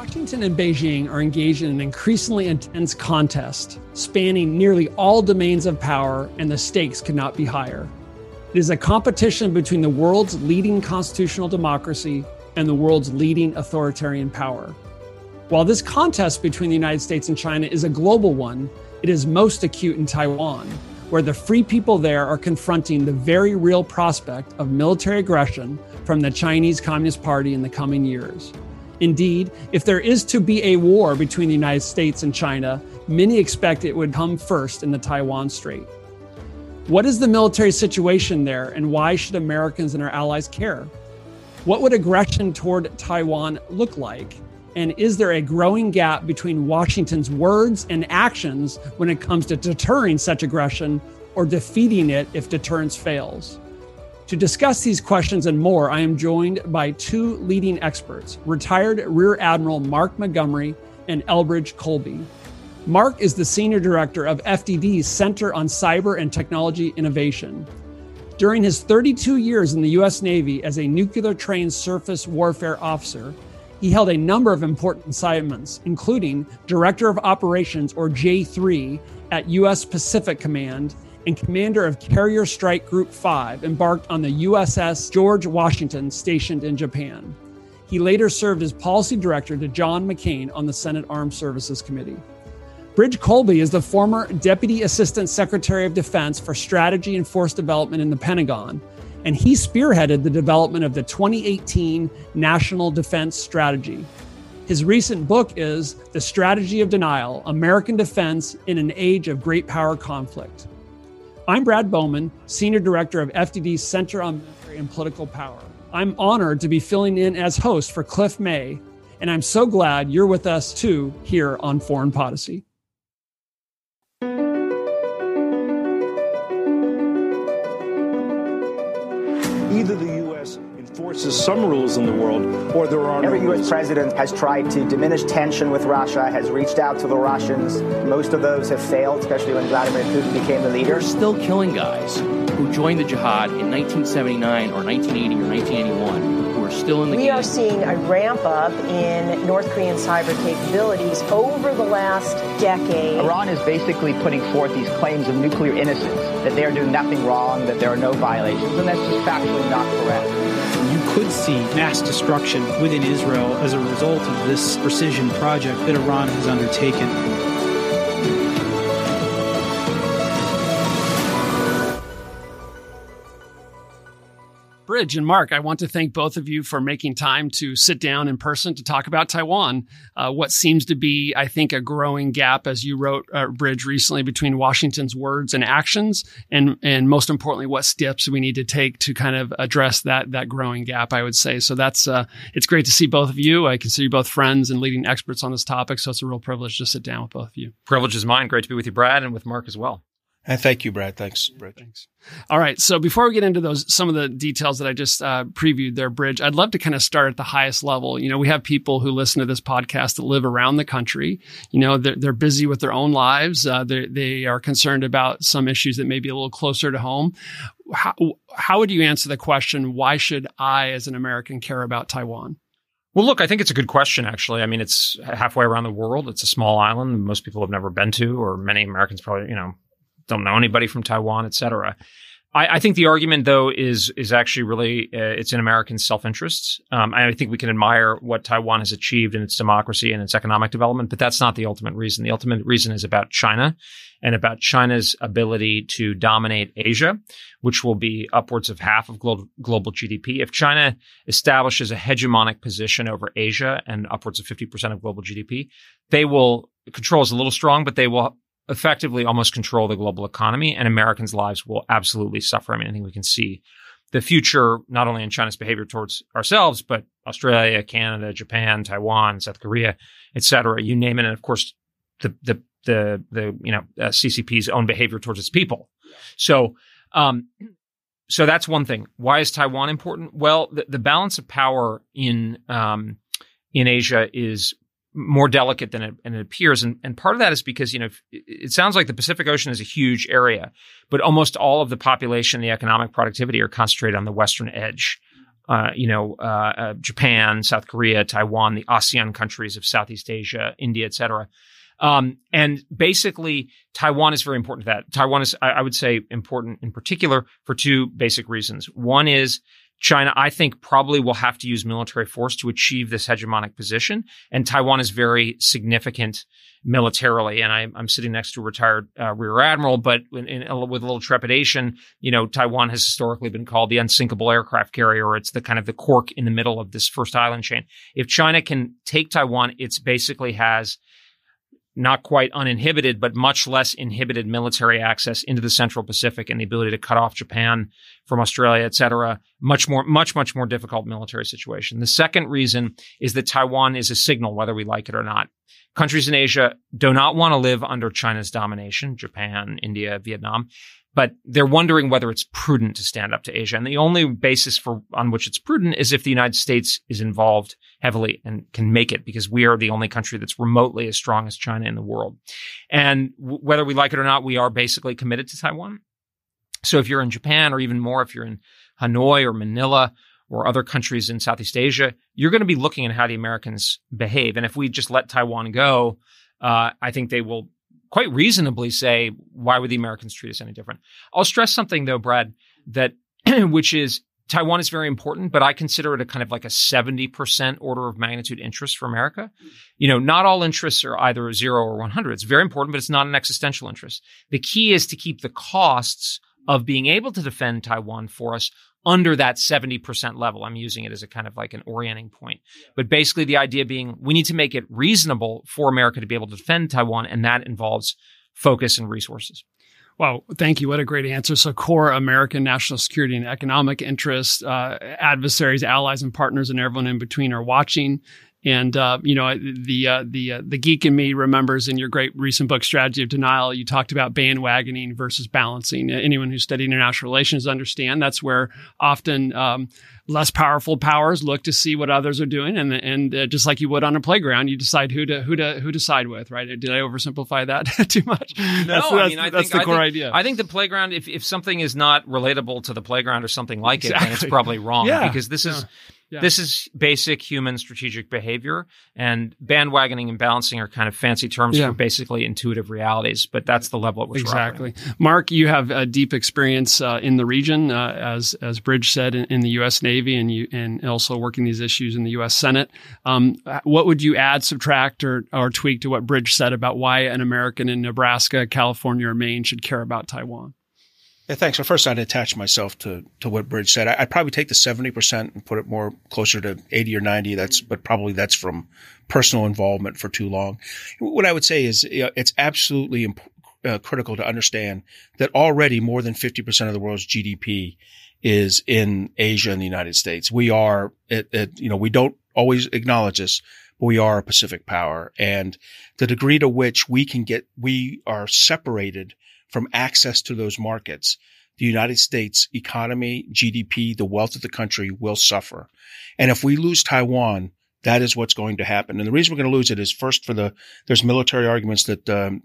Washington and Beijing are engaged in an increasingly intense contest, spanning nearly all domains of power, and the stakes could not be higher. It is a competition between the world's leading constitutional democracy and the world's leading authoritarian power. While this contest between the United States and China is a global one, it is most acute in Taiwan, where the free people there are confronting the very real prospect of military aggression from the Chinese Communist Party in the coming years. Indeed, if there is to be a war between the United States and China, many expect it would come first in the Taiwan Strait. What is the military situation there, and why should Americans and our allies care? What would aggression toward Taiwan look like? And is there a growing gap between Washington's words and actions when it comes to deterring such aggression or defeating it if deterrence fails? To discuss these questions and more, I am joined by two leading experts retired Rear Admiral Mark Montgomery and Elbridge Colby. Mark is the Senior Director of FDD's Center on Cyber and Technology Innovation. During his 32 years in the U.S. Navy as a nuclear trained surface warfare officer, he held a number of important assignments, including Director of Operations, or J3, at U.S. Pacific Command and commander of Carrier Strike Group 5, embarked on the USS George Washington, stationed in Japan. He later served as policy director to John McCain on the Senate Armed Services Committee. Bridge Colby is the former Deputy Assistant Secretary of Defense for Strategy and Force Development in the Pentagon, and he spearheaded the development of the 2018 National Defense Strategy. His recent book is The Strategy of Denial American Defense in an Age of Great Power Conflict. I'm Brad Bowman, Senior Director of FDD's Center on Military and Political Power. I'm honored to be filling in as host for Cliff May, and I'm so glad you're with us too here on Foreign Policy. Enforces some rules in the world, or there are Every no U.S. president has tried to diminish tension with Russia, has reached out to the Russians. Most of those have failed, especially when Vladimir Putin became the leader. They're still killing guys who joined the jihad in 1979 or 1980 or 1981 who are still in the we game. are seeing a ramp up in North Korean cyber capabilities over the last decade. Iran is basically putting forth these claims of nuclear innocence, that they are doing nothing wrong, that there are no violations, and that's just factually not correct could see mass destruction within Israel as a result of this precision project that Iran has undertaken. Bridge and Mark, I want to thank both of you for making time to sit down in person to talk about Taiwan. Uh, what seems to be, I think, a growing gap, as you wrote, uh, Bridge, recently between Washington's words and actions, and and most importantly, what steps we need to take to kind of address that that growing gap. I would say so. That's uh, it's great to see both of you. I consider you both friends and leading experts on this topic, so it's a real privilege to sit down with both of you. Privilege is mine. Great to be with you, Brad, and with Mark as well. And thank you, Brad. Thanks, Bridge. Thanks. All right. So before we get into those, some of the details that I just uh, previewed there, Bridge, I'd love to kind of start at the highest level. You know, we have people who listen to this podcast that live around the country. You know, they're, they're busy with their own lives. Uh, they are concerned about some issues that may be a little closer to home. How, how would you answer the question, why should I, as an American, care about Taiwan? Well, look, I think it's a good question, actually. I mean, it's halfway around the world. It's a small island most people have never been to, or many Americans probably, you know, don't know anybody from Taiwan, et cetera. I, I, think the argument, though, is is actually really uh, it's in American self interest. Um, I think we can admire what Taiwan has achieved in its democracy and its economic development, but that's not the ultimate reason. The ultimate reason is about China and about China's ability to dominate Asia, which will be upwards of half of global, global GDP. If China establishes a hegemonic position over Asia and upwards of 50% of global GDP, they will control is a little strong, but they will effectively almost control the global economy and Americans' lives will absolutely suffer. I mean, I think we can see the future not only in China's behavior towards ourselves, but Australia, Canada, Japan, Taiwan, South Korea, et cetera, you name it. And of course, the, the, the, the, you know, uh, CCP's own behavior towards its people. So, um, so that's one thing. Why is Taiwan important? Well, the, the balance of power in, um, in Asia is more delicate than it, it appears. And, and part of that is because, you know, it sounds like the Pacific Ocean is a huge area, but almost all of the population, the economic productivity are concentrated on the western edge uh, you know, uh, uh, Japan, South Korea, Taiwan, the ASEAN countries of Southeast Asia, India, et cetera. Um, and basically, Taiwan is very important to that. Taiwan is, I, I would say, important in particular for two basic reasons. One is China, I think, probably will have to use military force to achieve this hegemonic position. And Taiwan is very significant militarily. And I, am sitting next to a retired uh, rear admiral, but in, in, with a little trepidation, you know, Taiwan has historically been called the unsinkable aircraft carrier. It's the kind of the cork in the middle of this first island chain. If China can take Taiwan, it's basically has not quite uninhibited, but much less inhibited military access into the Central Pacific and the ability to cut off Japan from Australia, et cetera. Much more, much, much more difficult military situation. The second reason is that Taiwan is a signal, whether we like it or not. Countries in Asia do not want to live under China's domination, Japan, India, Vietnam but they're wondering whether it's prudent to stand up to Asia. And the only basis for on which it's prudent is if the United States is involved heavily and can make it because we are the only country that's remotely as strong as China in the world. And w- whether we like it or not, we are basically committed to Taiwan. So if you're in Japan or even more, if you're in Hanoi or Manila or other countries in Southeast Asia, you're going to be looking at how the Americans behave. And if we just let Taiwan go, uh, I think they will quite reasonably say, why would the Americans treat us any different? I'll stress something though, Brad, that which is Taiwan is very important, but I consider it a kind of like a 70% order of magnitude interest for America. You know, not all interests are either zero or 100. It's very important, but it's not an existential interest. The key is to keep the costs of being able to defend Taiwan for us under that 70% level. I'm using it as a kind of like an orienting point. But basically, the idea being we need to make it reasonable for America to be able to defend Taiwan, and that involves focus and resources. Well, thank you. What a great answer. So, core American national security and economic interests, uh, adversaries, allies, and partners, and everyone in between are watching. And uh, you know the uh, the uh, the geek in me remembers in your great recent book Strategy of Denial you talked about bandwagoning versus balancing. Anyone who's studied international relations understand that's where often um, less powerful powers look to see what others are doing, and and uh, just like you would on a playground, you decide who to who to who to side with. Right? Did I oversimplify that too much? No, that's, I mean I that's think, the core I think, idea. I think the playground, if if something is not relatable to the playground or something like exactly. it, then it's probably wrong. Yeah. because this is. Yeah. This is basic human strategic behavior, and bandwagoning and balancing are kind of fancy terms Yeah. for basically intuitive realities. But that's the level at which we're. Exactly, Mark. You have a deep experience uh, in the region, uh, as as Bridge said, in, in the U.S. Navy, and you and also working these issues in the U.S. Senate. Um, what would you add, subtract, or or tweak to what Bridge said about why an American in Nebraska, California, or Maine should care about Taiwan? Yeah, thanks. Well, first, I'd attach myself to, to what Bridge said. I, would probably take the 70% and put it more closer to 80 or 90. That's, but probably that's from personal involvement for too long. What I would say is you know, it's absolutely imp- uh, critical to understand that already more than 50% of the world's GDP is in Asia and the United States. We are, you know, we don't always acknowledge this, but we are a Pacific power. And the degree to which we can get, we are separated from access to those markets, the United States economy, GDP, the wealth of the country will suffer. And if we lose Taiwan, that is what's going to happen. And the reason we're going to lose it is first for the, there's military arguments that, um,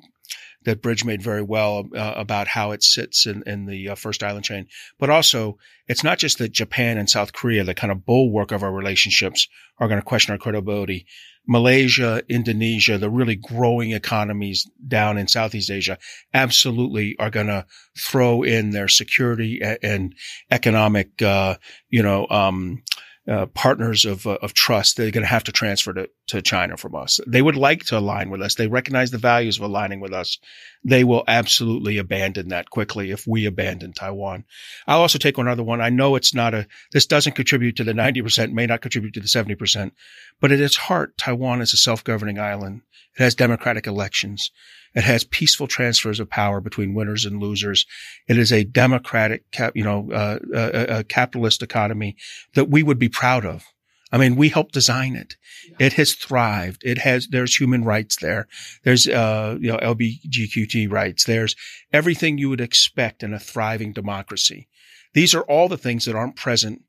that Bridge made very well uh, about how it sits in, in the uh, first island chain. But also, it's not just that Japan and South Korea, the kind of bulwark of our relationships, are going to question our credibility. Malaysia, Indonesia, the really growing economies down in Southeast Asia absolutely are going to throw in their security and economic, uh, you know, um, uh, partners of uh, of trust they're going to have to transfer to, to China from us. They would like to align with us. They recognize the values of aligning with us. They will absolutely abandon that quickly if we abandon Taiwan. I'll also take one other one. I know it's not a, this doesn't contribute to the 90%, may not contribute to the 70%, but at its heart, Taiwan is a self-governing island. It has democratic elections. It has peaceful transfers of power between winners and losers. It is a democratic, cap, you know, uh, a, a capitalist economy that we would be proud of. I mean, we helped design it. It has thrived. It has, there's human rights there. There's, uh, you know, LBGQT rights. There's everything you would expect in a thriving democracy. These are all the things that aren't present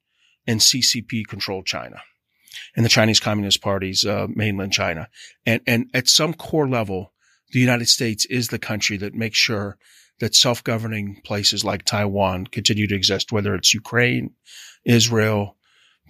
in CCP controlled China and the Chinese Communist Party's, uh, mainland China. And, and at some core level, the United States is the country that makes sure that self-governing places like Taiwan continue to exist, whether it's Ukraine, Israel,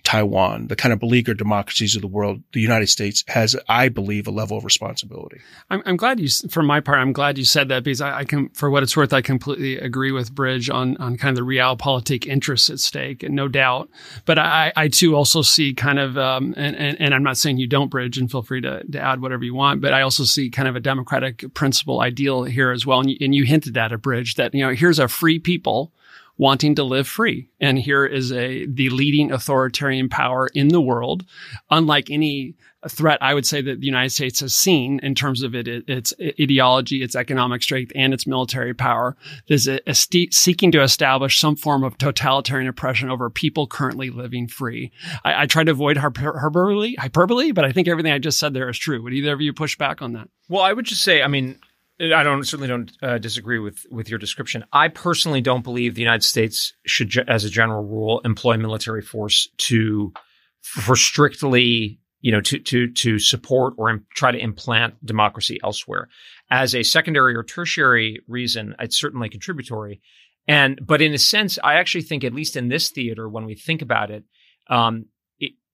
Taiwan, the kind of beleaguered democracies of the world, the United States has, I believe, a level of responsibility. I'm, I'm glad you, for my part, I'm glad you said that because I, I, can, for what it's worth, I completely agree with Bridge on, on kind of the realpolitik interests at stake, and no doubt. But I, I too also see kind of, um, and, and, and I'm not saying you don't Bridge, and feel free to, to add whatever you want, but I also see kind of a democratic principle ideal here as well. And you, and you hinted at a Bridge that, you know, here's a free people wanting to live free. And here is a, the leading authoritarian power in the world, unlike any threat I would say that the United States has seen in terms of it, it its ideology, its economic strength, and its military power. A, a st- seeking to establish some form of totalitarian oppression over people currently living free. I, I try to avoid hyperbole, hyperbole, but I think everything I just said there is true. Would either of you push back on that? Well, I would just say, I mean, I don't certainly don't uh, disagree with with your description. I personally don't believe the United States should, as a general rule, employ military force to for strictly you know to to to support or try to implant democracy elsewhere. As a secondary or tertiary reason, it's certainly contributory. And but in a sense, I actually think at least in this theater, when we think about it, um,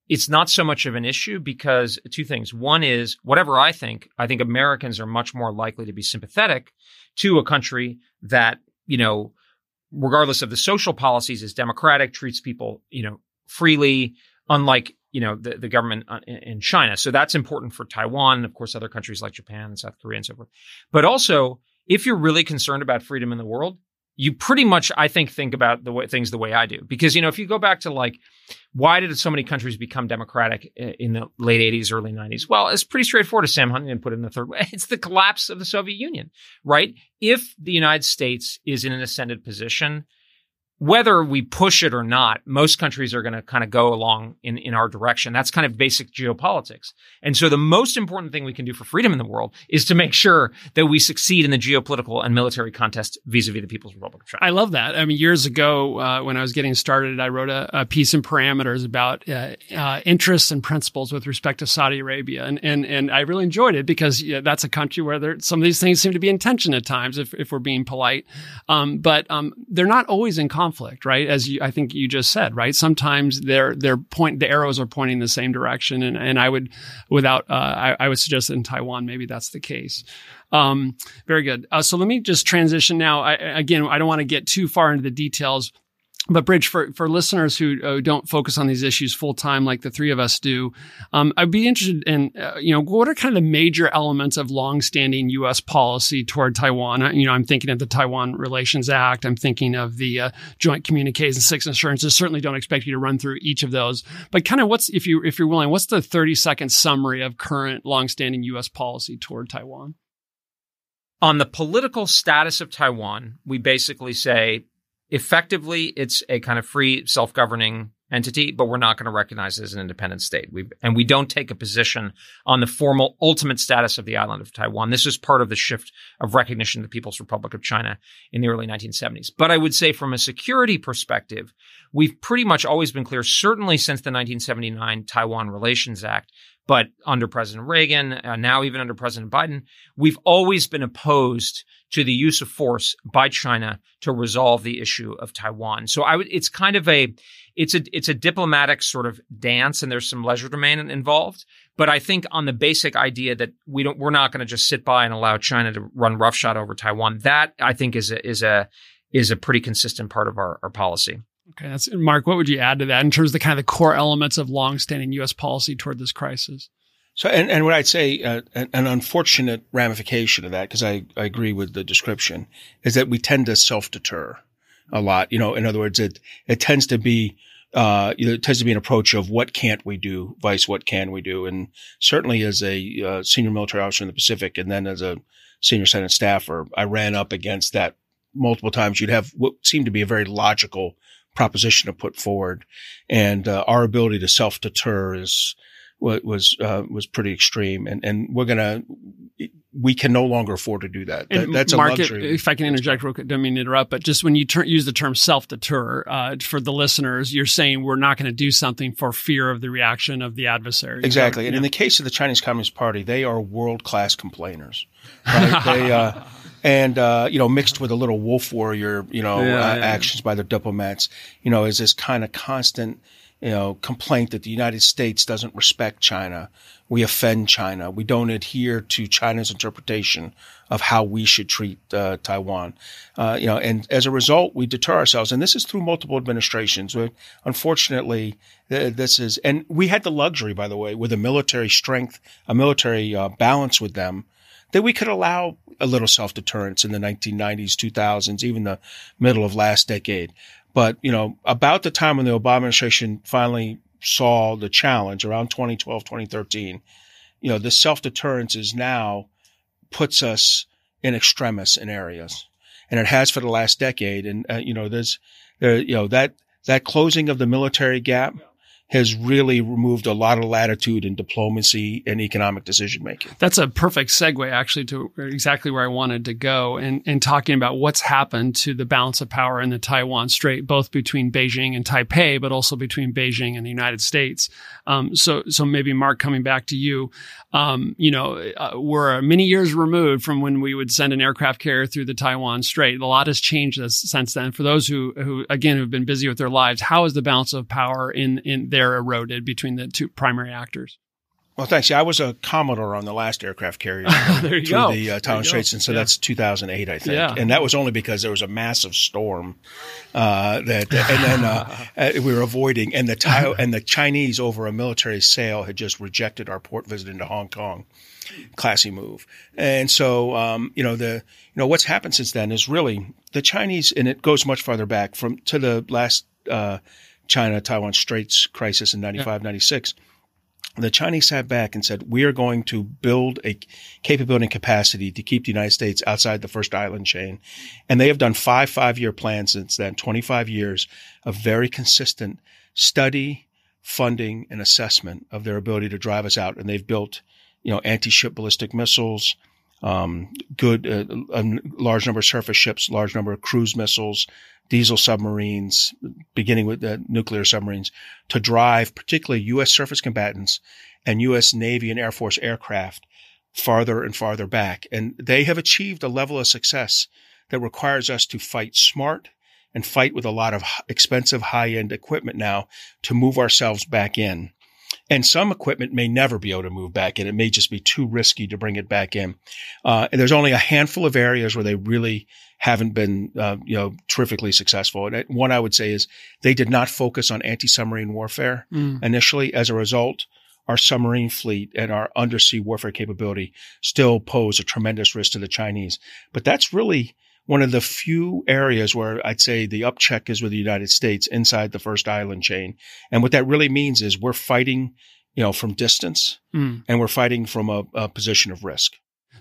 it's not so much of an issue because two things. One is whatever I think, I think Americans are much more likely to be sympathetic to a country that, you know, regardless of the social policies is democratic, treats people, you know, freely, unlike, you know, the, the government uh, in China. So that's important for Taiwan and of course other countries like Japan and South Korea and so forth. But also, if you're really concerned about freedom in the world, you pretty much, I think, think about the way things the way I do. Because, you know, if you go back to like, why did so many countries become democratic in the late 80s, early 90s? Well, it's pretty straightforward, as Sam Huntington put it in the third wave. It's the collapse of the Soviet Union, right? If the United States is in an ascended position, whether we push it or not, most countries are going to kind of go along in, in our direction. That's kind of basic geopolitics. And so the most important thing we can do for freedom in the world is to make sure that we succeed in the geopolitical and military contest vis-a-vis the People's Republic of China. I love that. I mean, years ago, uh, when I was getting started, I wrote a, a piece in Parameters about uh, uh, interests and principles with respect to Saudi Arabia. And, and, and I really enjoyed it because that's a country where there, some of these things seem to be in tension at times, if, if we're being polite. Um, but um, they're not always in conflict conflict, right? As you, I think you just said, right? Sometimes they're, they're point, the arrows are pointing the same direction. And, and I would, without, uh, I, I would suggest in Taiwan, maybe that's the case. Um, very good. Uh, so let me just transition now. I, again, I don't want to get too far into the details but Bridge, for, for listeners who uh, don't focus on these issues full time like the three of us do, um, I'd be interested in, uh, you know, what are kind of the major elements of longstanding U.S. policy toward Taiwan? You know, I'm thinking of the Taiwan Relations Act. I'm thinking of the uh, Joint Communiques and Six Assurances. Certainly don't expect you to run through each of those, but kind of what's, if you, if you're willing, what's the 30 second summary of current longstanding U.S. policy toward Taiwan? On the political status of Taiwan, we basically say effectively it's a kind of free self-governing entity, but we're not going to recognize it as an independent state. We, and we don't take a position on the formal ultimate status of the island of Taiwan. This is part of the shift of recognition of the People's Republic of China in the early 1970s. But I would say from a security perspective, we've pretty much always been clear, certainly since the 1979 Taiwan Relations Act, but under President Reagan, uh, now even under President Biden, we've always been opposed to the use of force by China to resolve the issue of Taiwan. So I would, it's kind of a, it's a, it's a diplomatic sort of dance and there's some legerdemain involved. But I think on the basic idea that we don't, we're not going to just sit by and allow China to run roughshod over Taiwan, that I think is a, is a, is a pretty consistent part of our, our policy. Okay, that's Mark. What would you add to that in terms of the kind of the core elements of longstanding U.S. policy toward this crisis? So, and, and what I'd say, uh, an, an, unfortunate ramification of that, because I, I agree with the description, is that we tend to self deter a lot. You know, in other words, it it tends to be uh, you know, it tends to be an approach of what can't we do, vice what can we do, and certainly as a uh, senior military officer in the Pacific, and then as a senior Senate staffer, I ran up against that multiple times. You'd have what seemed to be a very logical proposition to put forward. And uh, our ability to self deter is was uh, was pretty extreme, and and we're gonna we can no longer afford to do that. that that's Mark, a luxury. If I can interject, real quick, don't mean to interrupt, but just when you ter- use the term self deter uh, for the listeners, you're saying we're not going to do something for fear of the reaction of the adversary. Exactly, and in the case of the Chinese Communist Party, they are world class complainers. Right? they. Uh, and uh, you know, mixed with a little wolf warrior, you know, yeah, uh, yeah. actions by the diplomats, you know, is this kind of constant you know, complaint that the United States doesn't respect China. We offend China. We don't adhere to China's interpretation of how we should treat uh, Taiwan. Uh, you know, and as a result, we deter ourselves. And this is through multiple administrations. Unfortunately, this is, and we had the luxury, by the way, with a military strength, a military uh, balance with them, that we could allow a little self deterrence in the 1990s, 2000s, even the middle of last decade. But, you know, about the time when the Obama administration finally saw the challenge around 2012, 2013, you know, this self deterrence is now puts us in extremis in areas. And it has for the last decade. And, uh, you know, there's, there, you know, that, that closing of the military gap has really removed a lot of latitude in diplomacy and economic decision making. That's a perfect segue actually to exactly where I wanted to go and, and talking about what's happened to the balance of power in the Taiwan Strait, both between Beijing and Taipei, but also between Beijing and the United States. Um, so, so maybe Mark, coming back to you, um, you know, uh, we're many years removed from when we would send an aircraft carrier through the Taiwan Strait. A lot has changed since then. For those who, who again, have been busy with their lives, how is the balance of power in, in there eroded between the two primary actors. Well, thanks. Yeah, I was a Commodore on the last aircraft carrier there you through go. the uh, Taiwan Straits, and so yeah. that's 2008, I think. Yeah. And that was only because there was a massive storm uh, that, and then uh, uh we were avoiding, and the Thai, and the Chinese over a military sale had just rejected our port visit into Hong Kong. Classy move, and so um, you know the you know what's happened since then is really the Chinese, and it goes much farther back from to the last uh, China Taiwan Straits crisis in 95, yeah. 96, the Chinese sat back and said, we are going to build a capability and capacity to keep the United States outside the first island chain. And they have done five five year plans since then, 25 years of very consistent study, funding, and assessment of their ability to drive us out. And they've built, you know, anti-ship ballistic missiles, um, good, uh, a large number of surface ships, large number of cruise missiles, diesel submarines, beginning with the nuclear submarines, to drive particularly U.S. surface combatants and U.S. Navy and Air Force aircraft farther and farther back. And they have achieved a level of success that requires us to fight smart and fight with a lot of expensive high end equipment now to move ourselves back in. And some equipment may never be able to move back in. It may just be too risky to bring it back in. Uh, and there's only a handful of areas where they really haven't been, uh, you know, terrifically successful. And one I would say is they did not focus on anti-submarine warfare mm. initially. As a result, our submarine fleet and our undersea warfare capability still pose a tremendous risk to the Chinese. But that's really one of the few areas where I'd say the upcheck is with the United States inside the first island chain. And what that really means is we're fighting, you know, from distance mm. and we're fighting from a, a position of risk.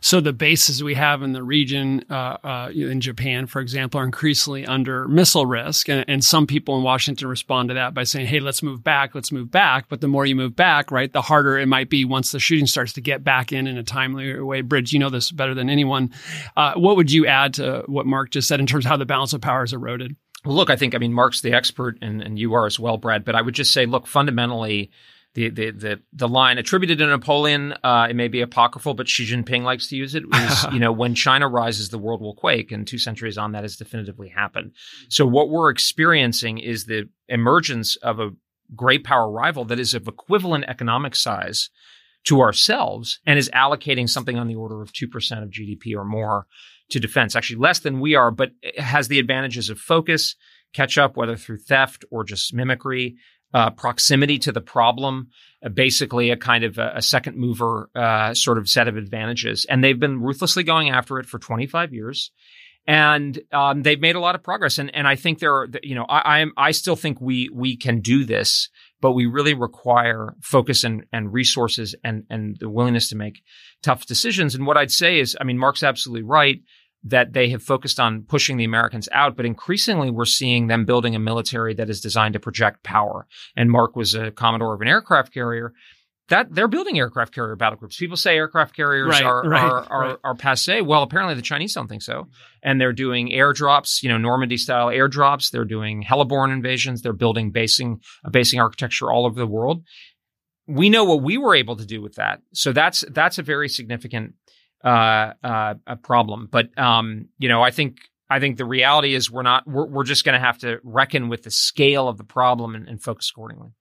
So the bases we have in the region, uh, uh, in Japan, for example, are increasingly under missile risk, and, and, some people in Washington respond to that by saying, "Hey, let's move back, let's move back." But the more you move back, right, the harder it might be once the shooting starts to get back in in a timely way. Bridge, you know this better than anyone. Uh, what would you add to what Mark just said in terms of how the balance of power is eroded? Well, look, I think I mean Mark's the expert, and and you are as well, Brad. But I would just say, look, fundamentally the the the, the line attributed to Napoleon. Uh, it may be apocryphal, but Xi Jinping likes to use it. Is you know when China rises, the world will quake, and two centuries on that has definitively happened. So what we're experiencing is the emergence of a great power rival that is of equivalent economic size to ourselves and is allocating something on the order of 2% of GDP or more to defense, actually less than we are, but has the advantages of focus, catch up, whether through theft or just mimicry, uh, proximity to the problem, uh, basically a kind of a, a second mover uh, sort of set of advantages. And they've been ruthlessly going after it for 25 years. And um, they've made a lot of progress, and and I think there are, you know, I I'm, I still think we we can do this, but we really require focus and and resources and and the willingness to make tough decisions. And what I'd say is, I mean, Mark's absolutely right that they have focused on pushing the Americans out, but increasingly we're seeing them building a military that is designed to project power. And Mark was a commodore of an aircraft carrier. That they're building aircraft carrier battle groups. People say aircraft carriers right, are, right, are, are, right. are passe. Well, apparently the Chinese don't think so. And they're doing airdrops, you know, Normandy style airdrops. They're doing heliborne invasions. They're building basing, basing architecture all over the world. We know what we were able to do with that. So that's, that's a very significant uh, uh, a problem. But um, you know, I think I think the reality is we're not we're, we're just going to have to reckon with the scale of the problem and, and focus accordingly.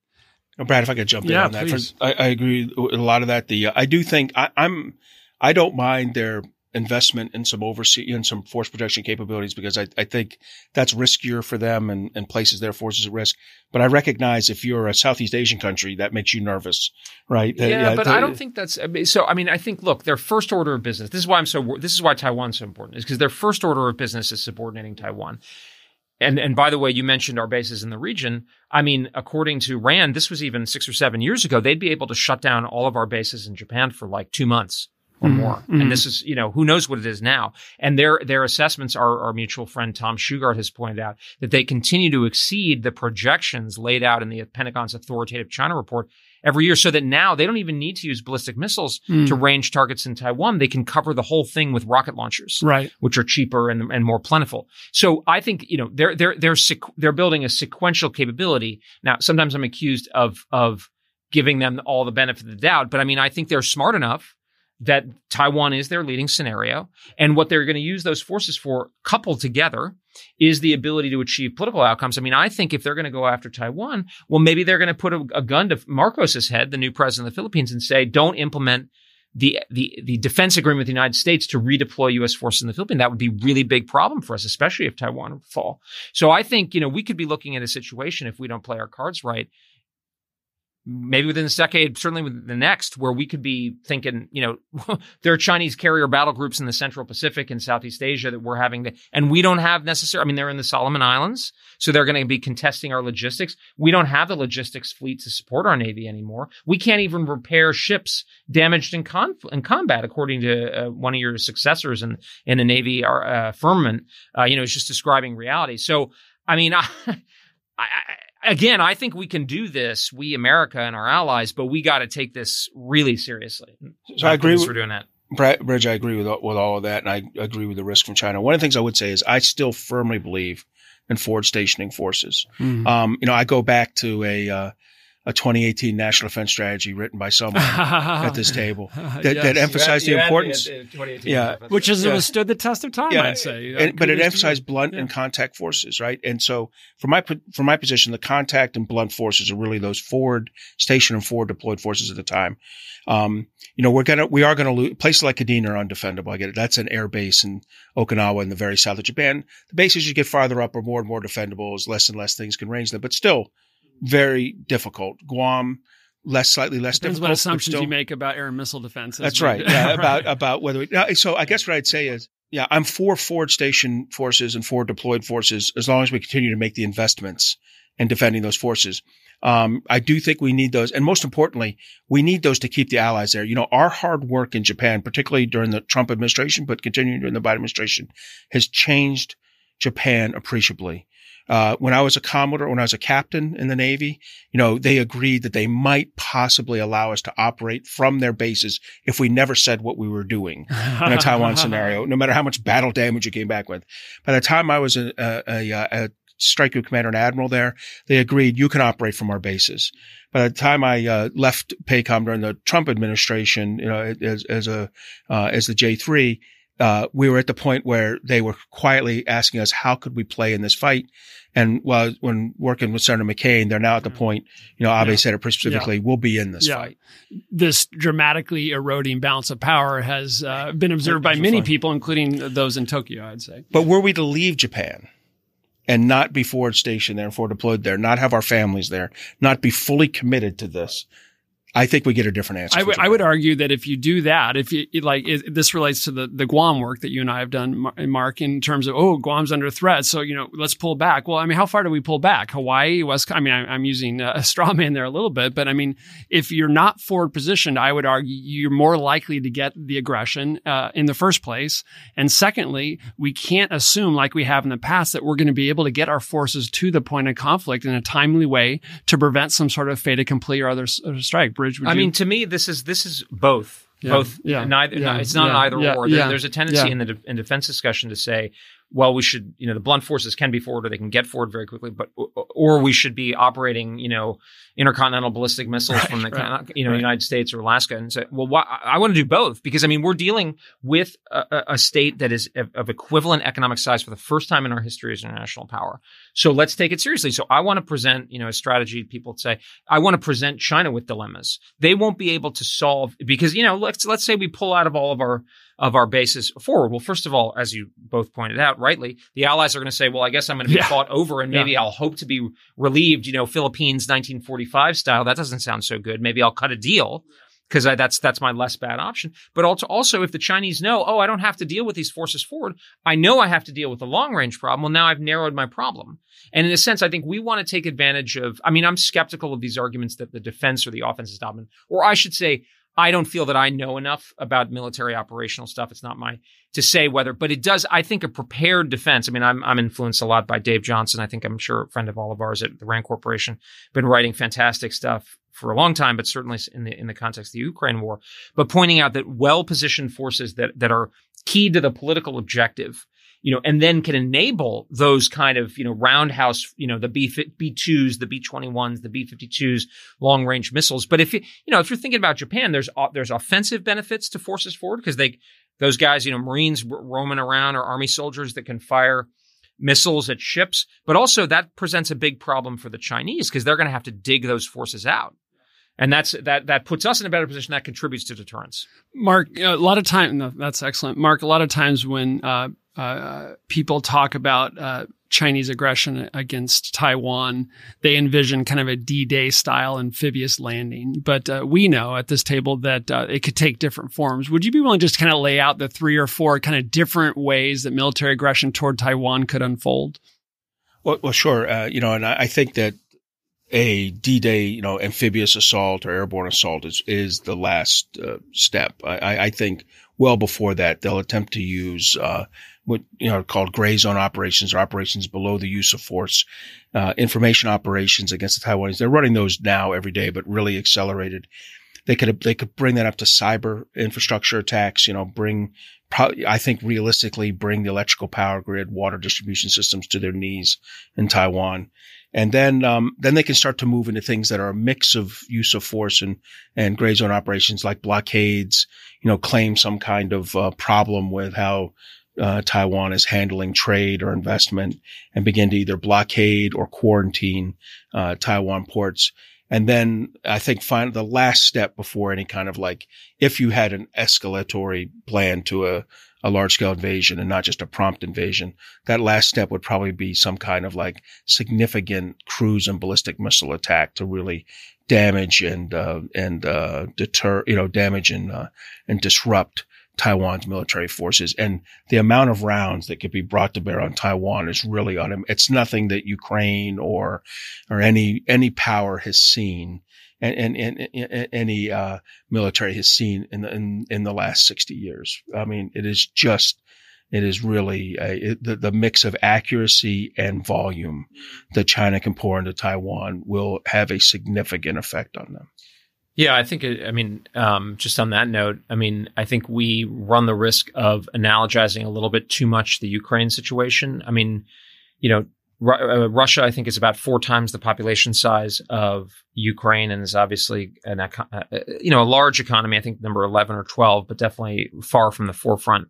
Brad, if I could jump in Yeah, on that. For, I, I agree with a lot of that. The uh, I do think I, I'm I don't mind their investment in some oversea in some force protection capabilities because I, I think that's riskier for them and, and places their forces at risk. But I recognize if you're a Southeast Asian country, that makes you nervous, right? Uh, Yeah, but I don't think that's I mean, so. I mean, I think look, their first order of business. This is why I'm so. This is why Taiwan's so important. Is because their first order of business is subordinating Taiwan. And and by the way, you mentioned our bases in the region. I mean, according to Rand, this was even six or seven years ago. They'd be able to shut down all of our bases in Japan for like two months or mm-hmm. more. And this mm-hmm. is, you know, who knows what it is now. And their their assessments, our, our mutual friend Tom Shugart has pointed out that they continue to exceed the projections laid out in the Pentagon's authoritative China report every year, so that now they don't even need to use ballistic missiles mm. to range targets in Taiwan. They can cover the whole thing with rocket launchers Right. which are cheaper and, and more plentiful. So I think you know they're they're they're sequ- they're building a sequential capability. Now, sometimes I'm accused of of giving them all the benefit of the doubt, but I mean I think they're smart enough that Taiwan is their leading scenario, and what they're going to use those forces for, coupled together, is the ability to achieve political outcomes. I mean, I think if they're going to go after Taiwan, well, maybe they're going to put a, a gun to Marcos's head, the new president of the Philippines, and say, "Don't implement." the the the defense agreement with the United States to redeploy U.S. forces in the Philippines. That would be really big problem for us, especially if Taiwan would fall. So I think you know we could be looking at a situation if we don't play our cards right. Maybe within this decade, certainly within the next, where we could be thinking, you know, there are Chinese carrier battle groups in the Central Pacific and Southeast Asia that we're having, to, and we don't have necessarily. I mean, they're in the Solomon Islands, so they're going to be contesting our logistics. We don't have the logistics fleet to support our navy anymore. We can't even repair ships damaged in, conf- in combat, according to uh, one of your successors in in the Navy, uh, Firmament. Uh, you know, is just describing reality. So, I mean, I, I, again, I think we can do this, we America and our allies, but we got to take this really seriously. So I agree Thanks with- for doing that. Brad, Bridge, I agree with all- with all of that, and I agree with the risk from China. One of the things I would say is I still firmly believe in forward stationing forces. Mhm. Um, you know, I go back to a uh, a 2018 national defense strategy written by someone at this table that, that Yes. emphasized the importance. Yeah. Which has Yeah. withstood the test of time, Yeah, I'd say. and, but it emphasized blunt Yeah. and contact forces, right? And so, from my from my position, the contact and blunt forces are really those forward station and forward deployed forces at the time. Um, you know, we're gonna we are gonna lose places like Kadena are undefendable. I get it. That's an air base in Okinawa in the very south of Japan. The bases you get farther up are more and more defendable as less and less things can range them, but still very difficult. Guam, less slightly less Depends difficult. what assumptions still- you make about air and missile defenses. that's right. Yeah, about about whether. We, so I guess what I'd say is, yeah, I'm for forward station forces and forward deployed forces as long as we continue to make the investments in defending those forces. Um, I do think we need those, and most importantly, we need those to keep the allies there. You know, our hard work in Japan, particularly during the Trump administration, but continuing during the Biden administration, has changed Japan appreciably. Uh, when I was a commodore, when I was a captain in the Navy, you know, they agreed that they might possibly allow us to operate from their bases if we never said what we were doing in a Taiwan scenario, no matter how much battle damage you came back with. By the time I was a, a, a, a strike group commander and admiral there, they agreed you can operate from our bases. By the time I uh, left PACOM during the Trump administration, you know, as, as a uh, as the J three, uh, we were at the point where they were quietly asking us, how could we play in this fight? And while when working with Senator McCain, they're now at the point, you know, Abe Yeah. said it pretty specifically, we'll be in this Yeah. fight. this dramatically eroding balance of power has uh, been observed by many people, including those in Tokyo, I'd say. But were we to leave Japan and not be forward stationed there and forward deployed there, not have our families there, not be fully committed to this, I think we get a different answer. I would I would argue that if you do that, if you like it, this relates to the the Guam work that you and I have done, Mark, in terms of oh Guam's under threat, so you know let's pull back. Well, I mean, how far do we pull back? Hawaii, West. I mean, I, I'm using uh, a straw man there a little bit, but I mean, if you're not forward positioned, I would argue you're more likely to get the aggression uh, in the first place. And secondly, we can't assume like we have in the past that we're going to be able to get our forces to the point of conflict in a timely way to prevent some sort of fait accompli or other strike. Bridge. I you- mean, to me, this is this is both. Yeah, Both. yeah, Neither. yeah, it's not yeah, either yeah, or. There- there's a tendency in the de- in defense discussion to say, well, we should, you know, the blunt forces can be forward or they can get forward very quickly, but, or we should be operating, you know, intercontinental ballistic missiles right, from the, right, you know, right. United States or Alaska and say, well, why, I want to do both because I mean, we're dealing with a, a state that is of, of, equivalent economic size for the first time in our history as an international power. So let's take it seriously. So I want to present, you know, a strategy. People say, I want to present China with dilemmas. They won't be able to solve because, you know, let's, let's say we pull out of all of our, of our bases forward. Well, first of all, as you both pointed out rightly, the allies are going to say, well, I guess I'm going to be yeah. fought over and maybe yeah. I'll hope to be relieved, you know, Philippines 1945 style. That doesn't sound so good. Maybe I'll cut a deal because that's that's my less bad option. But also, also, if the Chinese know, oh, I don't have to deal with these forces forward, I know I have to deal with the long range problem. Well, now I've narrowed my problem. And in a sense, I think we want to take advantage of. I mean, I'm skeptical of these arguments that the defense or the offense is dominant, or I should say, I don't feel that I know enough about military operational stuff. It's not my to say whether, but it does. I think a prepared defense. I mean, I'm I'm influenced a lot by Dave Johnson. I think I'm sure a friend of all of ours at the Rand Corporation, been writing fantastic stuff for a long time, but certainly in the in the context of the Ukraine war. But pointing out that well positioned forces that that are key to the political objective you know, and then can enable those kind of, you know, roundhouse, you know, the B, B2s, the B21s, the B52s, long range missiles. But if you, you know, if you're thinking about Japan, there's, there's offensive benefits to forces forward because they, those guys, you know, Marines roaming around or army soldiers that can fire missiles at ships. But also that presents a big problem for the Chinese because they're going to have to dig those forces out and that's that that puts us in a better position that contributes to deterrence mark a lot of time no, that's excellent mark a lot of times when uh, uh, people talk about uh, Chinese aggression against Taiwan, they envision kind of a D-Day style amphibious landing. But uh, we know at this table that uh, it could take different forms. Would you be willing to just kind of lay out the three or four kind of different ways that military aggression toward Taiwan could unfold? Well, well sure. Uh, you know, and I, I think that a D-Day, you know, amphibious assault or airborne assault is is the last uh, step. I, I, think well before that they'll attempt to use uh, what you know called gray zone operations or operations below the use of force, uh, information operations against the Taiwanese. They're running those now every day, but really accelerated. They could they could bring that up to cyber infrastructure attacks. You know, bring probably I think realistically bring the electrical power grid, water distribution systems to their knees in Taiwan. And then, um, then they can start to move into things that are a mix of use of force and, and gray zone operations like blockades, you know, claim some kind of uh, problem with how uh, Taiwan is handling trade or investment and begin to either blockade or quarantine uh, Taiwan ports. And then I think find the last step before any kind of like, if you had an escalatory plan to a, a large scale invasion and not just a prompt invasion, that last step would probably be some kind of like significant cruise and ballistic missile attack to really damage and, uh, and, uh, deter, you know, damage and, uh, and disrupt Taiwan's military forces. And the amount of rounds that could be brought to bear on Taiwan is really on him. It's nothing that Ukraine or, or any, any power has seen and, and, and, any, uh, military has seen in the, in, in the last 60 years. I mean, it is just, it is really a, it, the, the mix of accuracy and volume that China can pour into Taiwan will have a significant effect on them. Yeah, I think, I mean, um, just on that note, I mean, I think we run the risk of analogizing a little bit too much the Ukraine situation. I mean, you know, uh, Russia, I think, is about four times the population size of Ukraine and is obviously an, uh, you know, a large economy. I think number 11 or 12, but definitely far from the forefront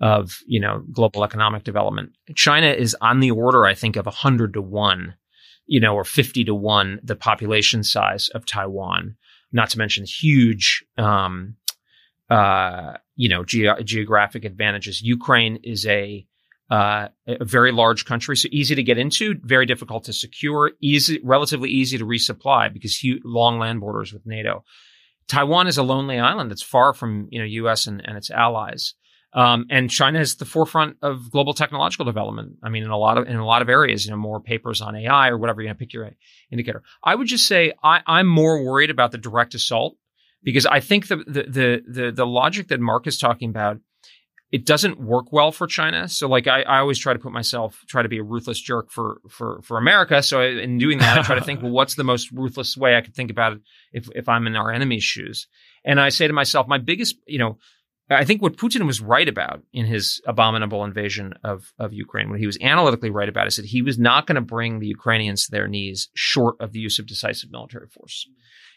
of, you know, global economic development. China is on the order, I think, of 100 to 1, you know, or 50 to 1, the population size of Taiwan not to mention huge, um, uh, you know, ge- geographic advantages. Ukraine is a, uh, a very large country, so easy to get into, very difficult to secure, easy, relatively easy to resupply because huge, long land borders with NATO. Taiwan is a lonely island that's far from you know U.S. and, and its allies. Um, and China is the forefront of global technological development. I mean, in a lot of in a lot of areas, you know, more papers on AI or whatever you know, pick your indicator. I would just say I, I'm more worried about the direct assault because I think the the the the, the logic that Mark is talking about it doesn't work well for China. So like I, I always try to put myself, try to be a ruthless jerk for, for, for America. So in doing that, I try to think, well, what's the most ruthless way I could think about it if, if I'm in our enemy's shoes? And I say to myself, my biggest, you know, I think what Putin was right about in his abominable invasion of, of Ukraine, what he was analytically right about is that he was not going to bring the Ukrainians to their knees short of the use of decisive military force.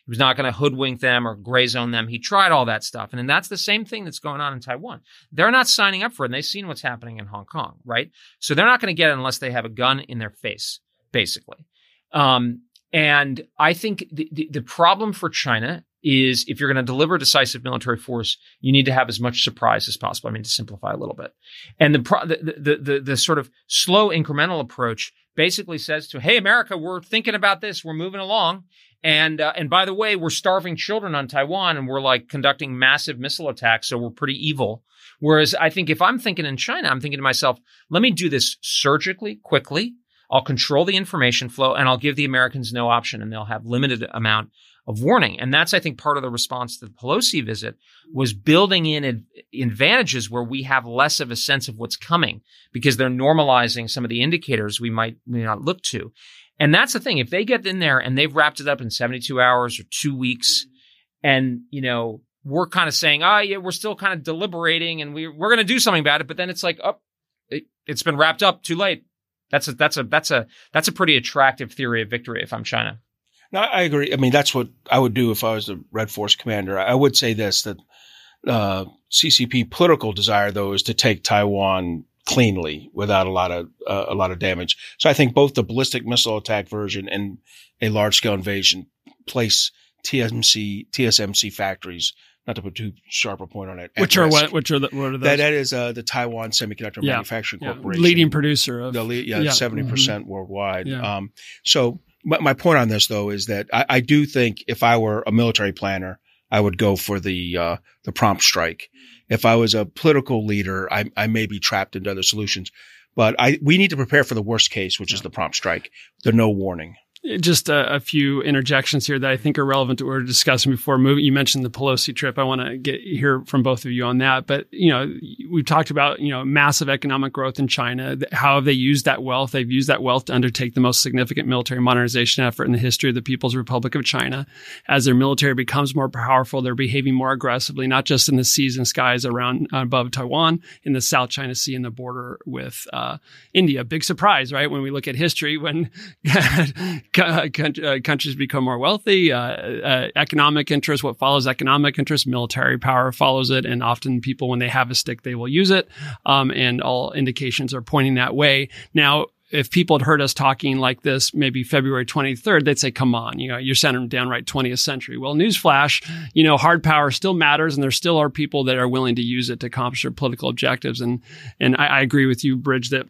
He was not going to hoodwink them or gray zone them. He tried all that stuff. And, and that's the same thing that's going on in Taiwan. They're not signing up for it. And they've seen what's happening in Hong Kong, right? So they're not going to get it unless they have a gun in their face, basically. Um, and I think the, the, the problem for China is if you're going to deliver decisive military force, you need to have as much surprise as possible. I mean, to simplify a little bit. And the, pro- the, the, the, the, sort of slow incremental approach basically says to, Hey, America, we're thinking about this. We're moving along. And, uh, and by the way, we're starving children on Taiwan and we're like conducting massive missile attacks. So we're pretty evil. Whereas I think if I'm thinking in China, I'm thinking to myself, let me do this surgically, quickly. I'll control the information flow and I'll give the Americans no option and they'll have limited amount of warning. And that's, I think, part of the response to the Pelosi visit was building in advantages where we have less of a sense of what's coming because they're normalizing some of the indicators we might, may not look to. And that's the thing. If they get in there and they've wrapped it up in 72 hours or two weeks and, you know, we're kind of saying, oh, yeah, we're still kind of deliberating and we, we're going to do something about it. But then it's like, oh, it, it's been wrapped up too late. That's a, that's a, that's a, that's a pretty attractive theory of victory if I'm China. No, I agree. I mean, that's what I would do if I was the Red Force commander. I would say this that uh, CCP political desire, though, is to take Taiwan cleanly without a lot of uh, a lot of damage. So I think both the ballistic missile attack version and a large scale invasion place TMC TSMC factories. Not to put too sharp a point on it. Which are what? Which are the, what are those? That, that is uh, the Taiwan Semiconductor yeah. Manufacturing yeah. Corporation, leading producer of the lead, yeah seventy yeah. percent mm-hmm. worldwide. Um, so my, my point on this though is that I, I, do think if I were a military planner, I would go for the uh, the prompt strike. If I was a political leader, I, I may be trapped into other solutions. But I we need to prepare for the worst case, which yeah. is the prompt strike, the no warning just a, a, few interjections here that I think are relevant to what we were discussing before moving. You mentioned the Pelosi trip. I want to get hear from both of you on that. But you know, we've talked about you know massive economic growth in China. How have they used that wealth? They've used that wealth to undertake the most significant military modernization effort in the history of the People's Republic of China. As their military becomes more powerful, they're behaving more aggressively, not just in the seas and skies around uh, above Taiwan, in the South China Sea and the border with uh, India. Big surprise, right? When we look at history, when Uh, countries become more wealthy. Uh, uh, economic interest, what follows economic interest, military power follows it, and often people, when they have a stick, they will use it. Um, and all indications are pointing that way. Now, if people had heard us talking like this maybe February 23rd, they'd say, come on, you know, you're sounding downright 20th century. Well, newsflash, you know, hard power still matters and there still are people that are willing to use it to accomplish their political objectives. And, and I, I agree with you, Bridge, that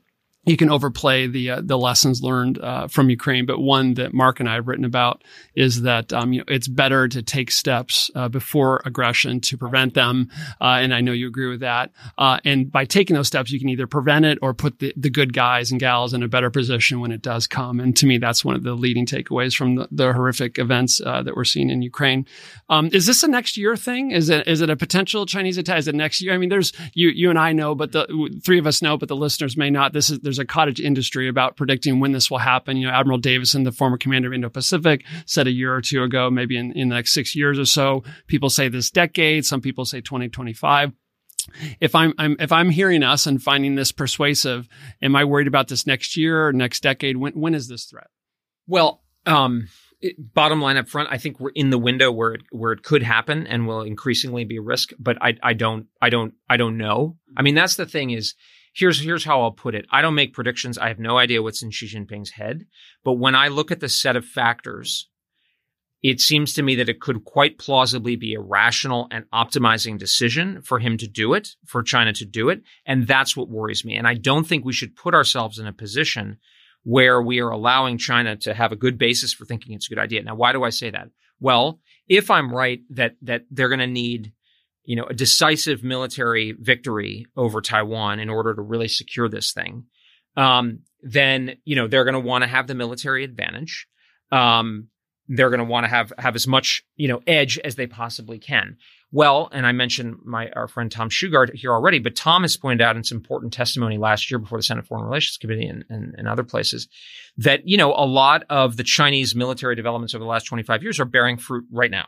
you can overplay the uh, the lessons learned uh, from Ukraine, but one that Mark and I have written about is that um, you know it's better to take steps uh, before aggression to prevent them, uh, and I know you agree with that. Uh, and by taking those steps, you can either prevent it or put the, the good guys and gals in a better position when it does come. And to me, that's one of the leading takeaways from the, the horrific events uh, that we're seeing in Ukraine. Um, is this a next year thing? Is it is it a potential Chinese attack? Is it next year? I mean, there's you you and I know, but the three of us know, but the listeners may not. This is there's a cottage industry about predicting when this will happen. You know, Admiral Davidson, the former commander of Indo-Pacific, said a year or two ago, maybe in, in the next six years or so. People say this decade. Some people say 2025 if I'm, I'm, if I'm hearing us and finding this persuasive, am I worried about this next year or next decade? When when is this threat? Well, um, it, bottom line up front, I think we're in the window where it, where it could happen and will increasingly be a risk. But I I don't I don't I don't know. I mean, that's the thing is here's here's how I'll put it. I don't make predictions. I have no idea what's in Xi Jinping's head. But when I look at the set of factors, it seems to me that it could quite plausibly be a rational and optimizing decision for him to do it, for China to do it. And that's what worries me. And I don't think we should put ourselves in a position where we are allowing China to have a good basis for thinking it's a good idea. Now, why do I say that? Well, if I'm right that that they're going to need you know, a decisive military victory over Taiwan in order to really secure this thing, um, then you know they're going to want to have the military advantage. Um, they're going to want to have have as much you know edge as they possibly can. Well, and I mentioned my our friend Tom Shugart here already, but Tom has pointed out in some important testimony last year before the Senate Foreign Relations Committee and, and, and other places that you know a lot of the Chinese military developments over the last 25 years are bearing fruit right now.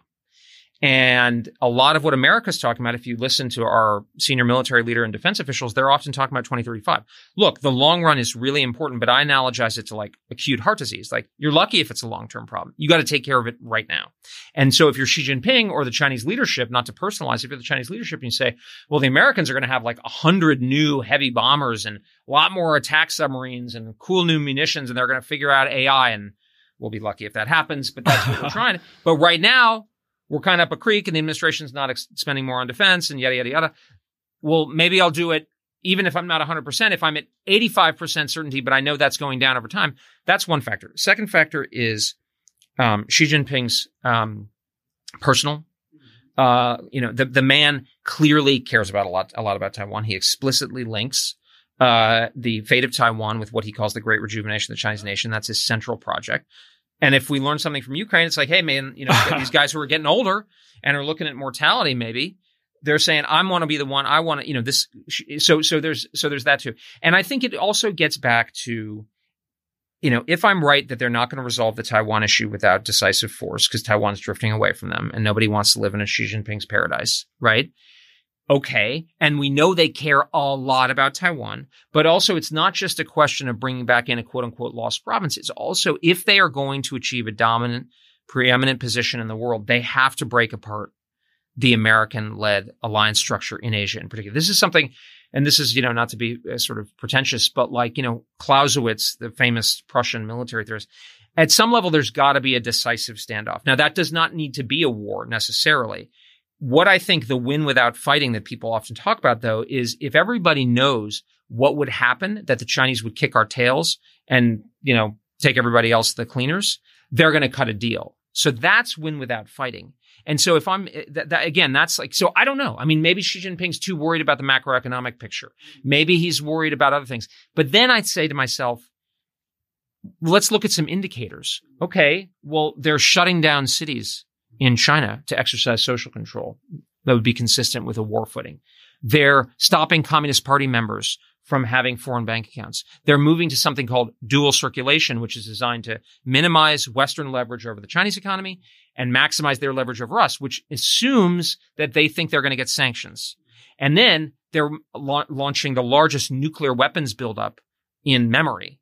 And a lot of what America's talking about, if you listen to our senior military leader and defense officials, they're often talking about 2035. Look, the long run is really important, but I analogize it to like acute heart disease. Like you're lucky if it's a long term problem. You got to take care of it right now. And so if you're Xi Jinping or the Chinese leadership, not to personalize, if you're the Chinese leadership and you say, well, the Americans are going to have like a hundred new heavy bombers and a lot more attack submarines and cool new munitions, and they're going to figure out AI and we'll be lucky if that happens, but that's what we're trying. But right now, we're kind of up a creek and the administration's not ex- spending more on defense and yada, yada, yada. Well, maybe I'll do it even if I'm not 100%. If I'm at 85% certainty, but I know that's going down over time, that's one factor. Second factor is um, Xi Jinping's um, personal. Uh, you know, the, the man clearly cares about a lot, a lot about Taiwan. He explicitly links uh, the fate of Taiwan with what he calls the Great Rejuvenation of the Chinese nation. That's his central project. And if we learn something from Ukraine, it's like, hey, man, you know, these guys who are getting older and are looking at mortality, maybe they're saying, I want to be the one. I want to, you know, this. So, so there's, so there's that too. And I think it also gets back to, you know, if I'm right that they're not going to resolve the Taiwan issue without decisive force because Taiwan's drifting away from them and nobody wants to live in a Xi Jinping's paradise, right? Okay. And we know they care a lot about Taiwan, but also it's not just a question of bringing back in a quote unquote lost province. It's also if they are going to achieve a dominant, preeminent position in the world, they have to break apart the American led alliance structure in Asia in particular. This is something, and this is, you know, not to be uh, sort of pretentious, but like, you know, Clausewitz, the famous Prussian military theorist, at some level, there's got to be a decisive standoff. Now, that does not need to be a war necessarily what I think the win without fighting that people often talk about, though, is if everybody knows what would happen, that the Chinese would kick our tails and, you know, take everybody else to the cleaners, they're going to cut a deal. So that's win without fighting. And so if I'm eh, that, that, again, that's like so I don't know. I mean, maybe Xi Jinping's too worried about the macroeconomic picture. Maybe he's worried about other things. But then I'd say to myself, let's look at some indicators. Okay, well, they're shutting down cities in China to exercise social control that would be consistent with a war footing. They're stopping Communist Party members from having foreign bank accounts. They're moving to something called dual circulation, which is designed to minimize Western leverage over the Chinese economy and maximize their leverage over us, which assumes that they think they're going to get sanctions. And then they're la- launching the largest nuclear weapons buildup in memory,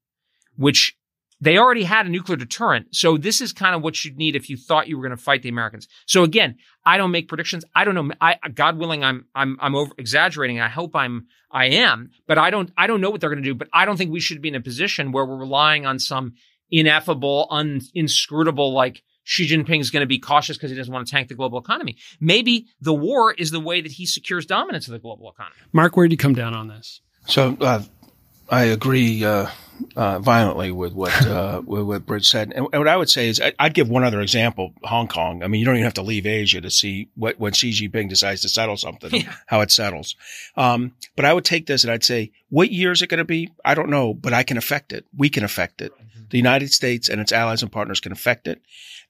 which they already had a nuclear deterrent. So this is kind of what you'd need if you thought you were going to fight the Americans. So again, I don't make predictions. I don't know. I, God willing, I'm, I'm, I'm over exaggerating. I hope I'm, I am, but I don't, I don't know what they're going to do, but I don't think we should be in a position where we're relying on some ineffable, un, inscrutable, like Xi Jinping is going to be cautious because he doesn't want to tank the global economy. Maybe the war is the way that he secures dominance of the global economy. Mark, where do you come down on this? So, uh, I agree uh, uh, violently with what uh, with what Bridge said, and, and, what I would say is I, would give one other example: Hong Kong. I mean, you don't even have to leave Asia to see what when Xi Jinping decides to settle something, yeah. how it settles. Um, but I would take this and I'd say, what year is it going to be? I don't know, but I can affect it. We can affect it. Mm-hmm. The United States and its allies and partners can affect it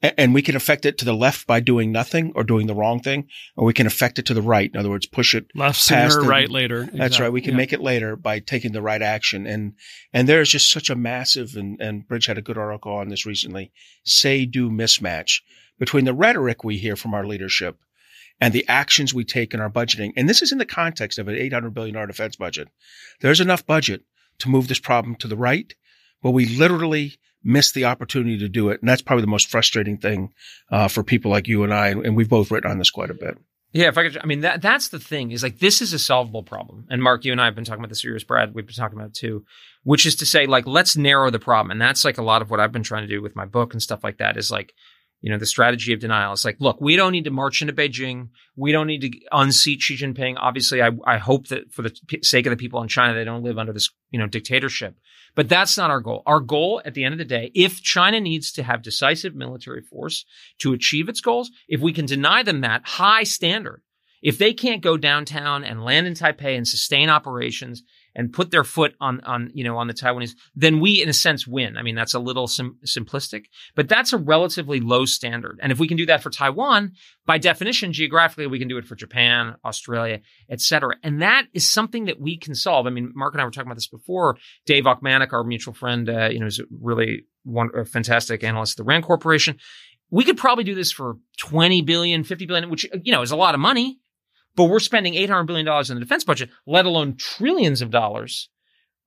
and we can affect it to the left by doing nothing or doing the wrong thing, or we can affect it to the right. In other words, push it left sooner, right later. Exactly. That's right. We can yeah. make it later by taking the right action. And and there's just such a massive and and Bridge had a good article on this recently. Say do mismatch between the rhetoric we hear from our leadership and the actions we take in our budgeting. And this is in the context of an $800 billion defense budget. There's enough budget to move this problem to the right, but we literally miss the opportunity to do it. And that's probably the most frustrating thing uh, for people like you and I. And we've both written on this quite a bit. Yeah, if I could, I mean, that that's the thing is like this is a solvable problem. And Mark, you and I have been talking about this serious Brad, we've been talking about it too, which is to say, like, let's narrow the problem. And that's like a lot of what I've been trying to do with my book and stuff like that is like, you know, the strategy of denial. It's like, look, we don't need to march into Beijing. We don't need to unseat Xi Jinping. Obviously, I, I hope that for the sake of the people in China, they don't live under this, you know, dictatorship. But that's not our goal. Our goal at the end of the day, if China needs to have decisive military force to achieve its goals, if we can deny them that high standard, if they can't go downtown and land in Taipei and sustain operations and put their foot on on you know on the Taiwanese, then we in a sense win. I mean that's a little sim- simplistic, but that's a relatively low standard. And if we can do that for Taiwan, by definition, geographically, we can do it for Japan, Australia, etc. And that is something that we can solve. I mean, Mark and I were talking about this before. Dave Ochmanek, our mutual friend, uh, you know, is really one a fantastic analyst at the Rand Corporation we could probably do this for 20 billion, 50 billion, which, you know, is a lot of money, but we're spending $800 billion in the defense budget, let alone trillions of dollars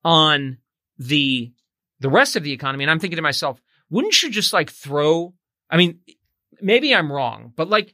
on the, the rest of the economy. And I'm thinking to myself, wouldn't you just like throw, I mean, maybe I'm wrong, but like,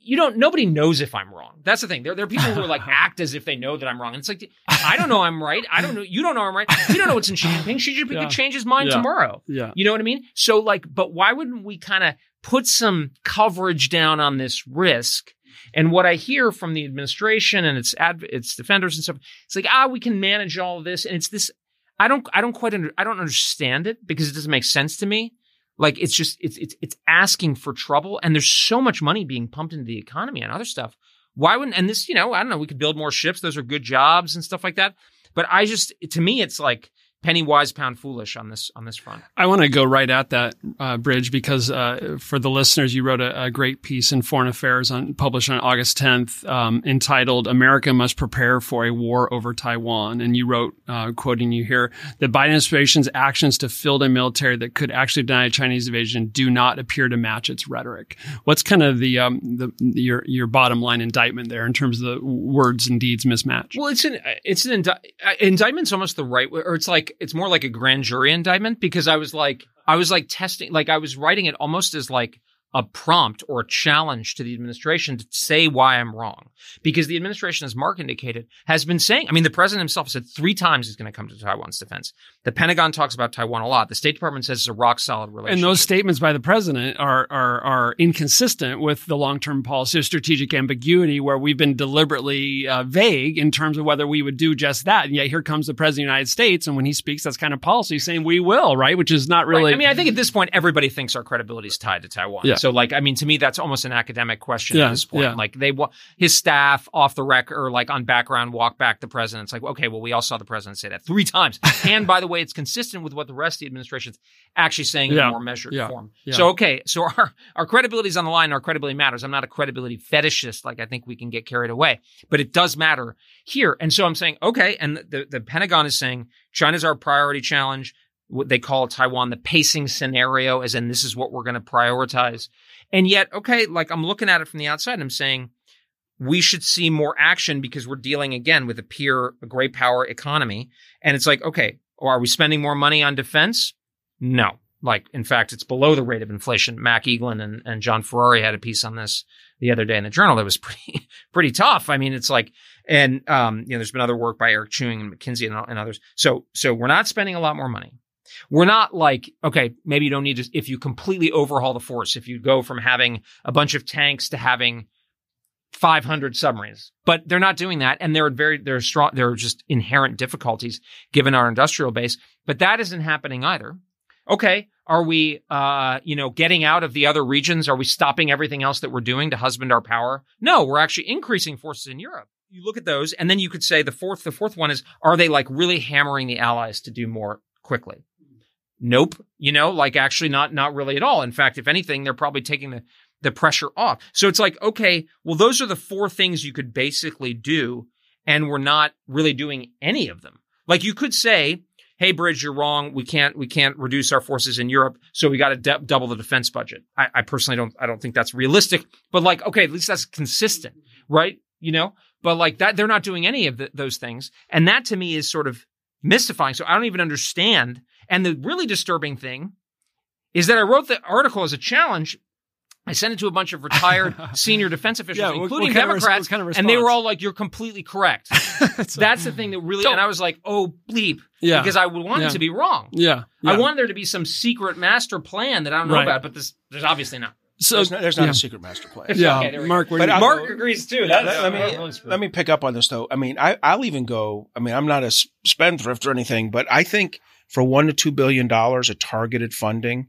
you don't, nobody knows if I'm wrong. That's the thing. There, there are people who are like act as if they know that I'm wrong. And it's like, I don't know I'm right. I don't know. You don't know I'm right. You don't know what's in Xi Jinping. Xi Jinping Yeah. could change his mind Yeah. tomorrow. Yeah. You know what I mean? So like, but why wouldn't we kind of put some coverage down on this risk? And what I hear from the administration and its adv- its defenders and stuff, it's like, ah, we can manage all this. And it's this, I don't, I don't quite, under, I don't understand it because it doesn't make sense to me. Like it's just, it's, it's, it's asking for trouble. And there's so much money being pumped into the economy and other stuff. Why wouldn't, and this, you know, I don't know, we could build more ships. Those are good jobs and stuff like that. But I just, to me, it's like penny wise, pound foolish on this, on this front. I want to go right at that uh, Bridge because uh, for the listeners, you wrote a, a great piece in Foreign Affairs on published on August 10th um, entitled "America Must Prepare for a War Over Taiwan," and you wrote, uh, quoting you here, the Biden administration's actions to field a military that could actually deny a Chinese invasion do not appear to match its rhetoric. What's kind of the um, the your your bottom line indictment there in terms of the words and deeds mismatch? Well, it's an it's an indi- uh, indictment's almost the right way, or it's like it's more like a grand jury indictment because I was like I was like testing, like I was writing it almost as like a prompt or a challenge to the administration to say why I'm wrong. Because the administration, as Mark indicated, has been saying, I mean, the president himself said three times he's going to come to Taiwan's defense. The Pentagon talks about Taiwan a lot. The State Department says it's a rock solid relationship. And those statements by the president are are are inconsistent with the long term policy of strategic ambiguity, where we've been deliberately uh, vague in terms of whether we would do just that. And yet here comes the president of the United States, and when he speaks, that's kind of policy saying we will, right? Which is not really. Right. I mean, I think at this point, everybody thinks our credibility is tied to Taiwan. Yeah. So, like, I mean, to me, that's almost an academic question Yeah, at this point. yeah. Like, they his staff off the record or like on background walk back the president. It's like, okay, well, we all saw the president say that three times. and by the way, it's consistent with what the rest of the administration's actually saying in a more measured yeah, form. yeah. So, okay, so our our credibility is on the line. Our credibility matters. I'm not a credibility fetishist. Like, I think we can get carried away, but it does matter here. And so I'm saying, okay, and the the Pentagon is saying China's our priority challenge what they call Taiwan the pacing scenario, as in this is what we're going to prioritize. And yet, okay, like I'm looking at it from the outside and I'm saying we should see more action because we're dealing again with a peer, a great power economy. And it's like, okay, are we spending more money on defense? No. Like, in fact, it's below the rate of inflation. Mac Eaglen and, and John Ferrari had a piece on this the other day in the journal that was pretty, pretty tough. I mean, it's like, and, um, you know, there's been other work by Eric Chewning and McKinsey and, and others. So, so we're not spending a lot more money. We're not like, okay, maybe you don't need to, if you completely overhaul the force, if you go from having a bunch of tanks to having 500 submarines, but they're not doing that. And there are very, there are strong, there are just inherent difficulties given our industrial base, but that isn't happening either. Okay. Are we, uh, you know, getting out of the other regions? Are we stopping everything else that we're doing to husband our power? No, we're actually increasing forces in Europe. You look at those, and then you could say the fourth, the fourth one is, are they like really hammering the allies to do more quickly? Nope. You know, like actually not, not really at all. In fact, if anything, they're probably taking the, the pressure off. So it's like, okay, well, those are the four things you could basically do. And we're not really doing any of them. Like you could say, Hey, Bridge, you're wrong. We can't, we can't reduce our forces in Europe. So we got to d- double the defense budget. I, I personally don't, I don't think that's realistic, but like, okay, at least that's consistent, right? You know, but like that, they're not doing any of the, those things. And that to me is sort of mystifying. So I don't even understand. And the really disturbing thing is that I wrote the article as a challenge. I sent it to a bunch of retired senior defense officials, Yeah, what- including what kind of res- Democrats, kind of and they were all like, "You're completely correct." That's the thing that really, Don't- and I was like, "Oh bleep," Yeah. because I wanted Yeah. to be wrong. yeah, I wanted there to be some secret master plan that I don't know Right. about, but this, there's obviously not. So There's, no, there's not yeah. a secret master plan. Yeah, Okay, there we go. Mark, But you, Mark agrees too. Let, That's let really me screwed. let me pick up on this though. I mean, I, I'll even go. I mean, I'm not a spendthrift or anything, but I think for one to two billion dollars of targeted funding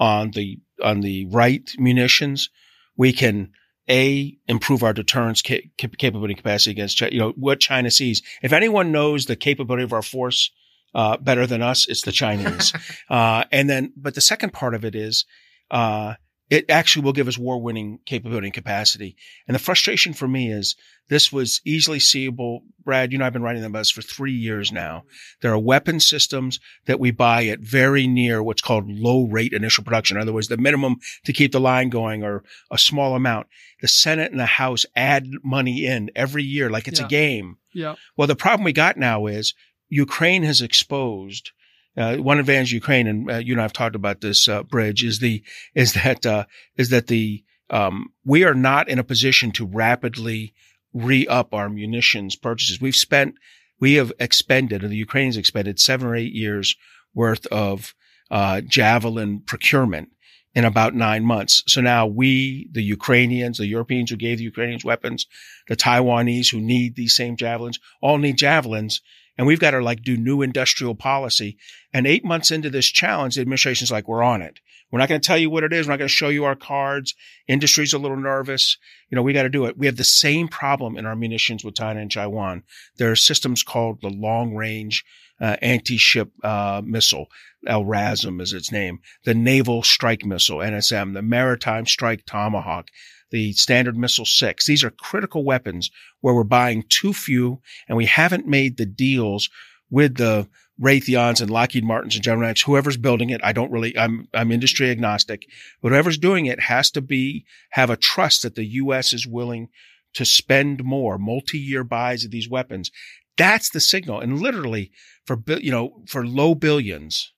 on the on the right munitions, we can a improve our deterrence ca- cap- capability capacity against China. You know what China sees. If anyone knows the capability of our force uh, better than us, it's the Chinese. uh, and then, but the second part of it is. Uh, it actually will give us war winning capability and capacity. And the frustration for me is this was easily seeable. Brad, you know, I've been writing about this for three years now. There are weapon systems that we buy at very near what's called low rate initial production. In other words, the minimum to keep the line going or a small amount. The Senate and the House add money in every year like it's Yeah. a game. Yeah. Well, the problem we got now is Ukraine has exposed uh, one advantage of Ukraine, and uh, you and I have talked about this, uh, Bridge, is the is that uh, is that the um, we are not in a position to rapidly re up our munitions purchases. We've spent, we have expended, or the Ukrainians expended seven or eight years worth of uh, javelin procurement in about nine months. So now we, the Ukrainians, the Europeans who gave the Ukrainians weapons, the Taiwanese who need these same javelins, all need javelins. And we've got to like do new industrial policy. And eight months into this challenge, the administration's like, we're on it. We're not going to tell you what it is. We're not going to show you our cards. Industry's a little nervous. You know, we got to do it. We have the same problem in our munitions with China and Taiwan. There are systems called the long range uh, anti-ship uh, missile. LRASM is its name. The naval strike missile, NSM, the maritime strike Tomahawk, the standard missile six. These are critical weapons where we're buying too few and we haven't made the deals with the Raytheons and Lockheed Martins and General Dynamics, whoever's building it. I don't really, I'm, I'm industry agnostic, but whoever's doing it has to be, have a trust that the U.S. is willing to spend more multi-year buys of these weapons. That's the signal. And literally for, you know, for low billions,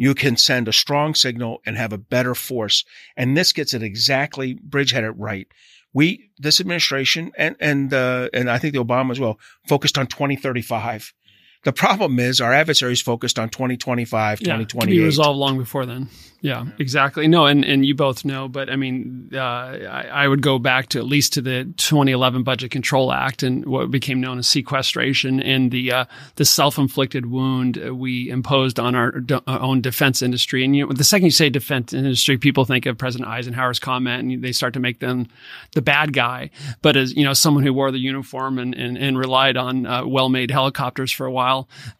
you can send a strong signal and have a better force. And this gets it exactly. Bridge had it right. We, this administration and, and, uh, and I think the Obama as well focused on 2035. The problem is our adversaries focused on 2025, Yeah, it can 2028. be resolved long before then. Yeah, exactly. No, and, and you both know, but I mean, uh, I, I would go back to at least to the 2011 Budget Control Act and what became known as sequestration and the uh, the self inflicted wound we imposed on our d- our own defense industry. And you know, the second you say defense industry, people think of President Eisenhower's comment, and they start to make them the bad guy. But as you know, someone who wore the uniform and and, and relied on uh, well made helicopters for a while,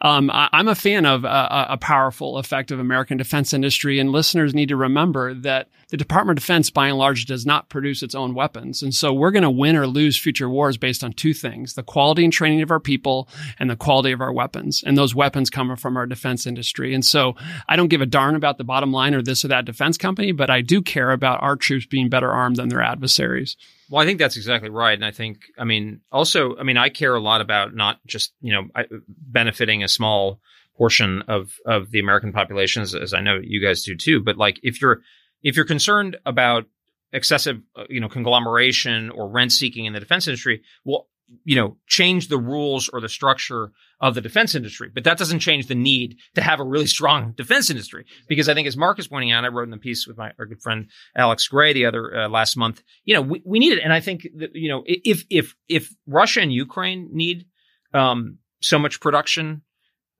um, I, I'm a fan of uh, a powerful, effective American defense industry. And listeners need to remember that the Department of Defense, by and large, does not produce its own weapons. And so we're going to win or lose future wars based on two things the quality and training of our people and the quality of our weapons. And those weapons come from our defense industry. And so I don't give a darn about the bottom line or this or that defense company, but I do care about our troops being better armed than their adversaries. Well, I think that's exactly right. And I think, I mean, also, I mean, I care a lot about not just, you know, benefiting a small portion of, of the American population, as, as I know you guys do too. But like, if you're, if you're concerned about excessive, uh, you know, conglomeration or rent seeking in the defense industry, well, you know, change the rules or the structure of the defense industry. But that doesn't change the need to have a really strong defense industry. Because I think, as Mark is pointing out, I wrote in the piece with my our good friend Alex Gray the other uh, last month. You know, we, we need it, and I think that you know, if if if Russia and Ukraine need um, so much production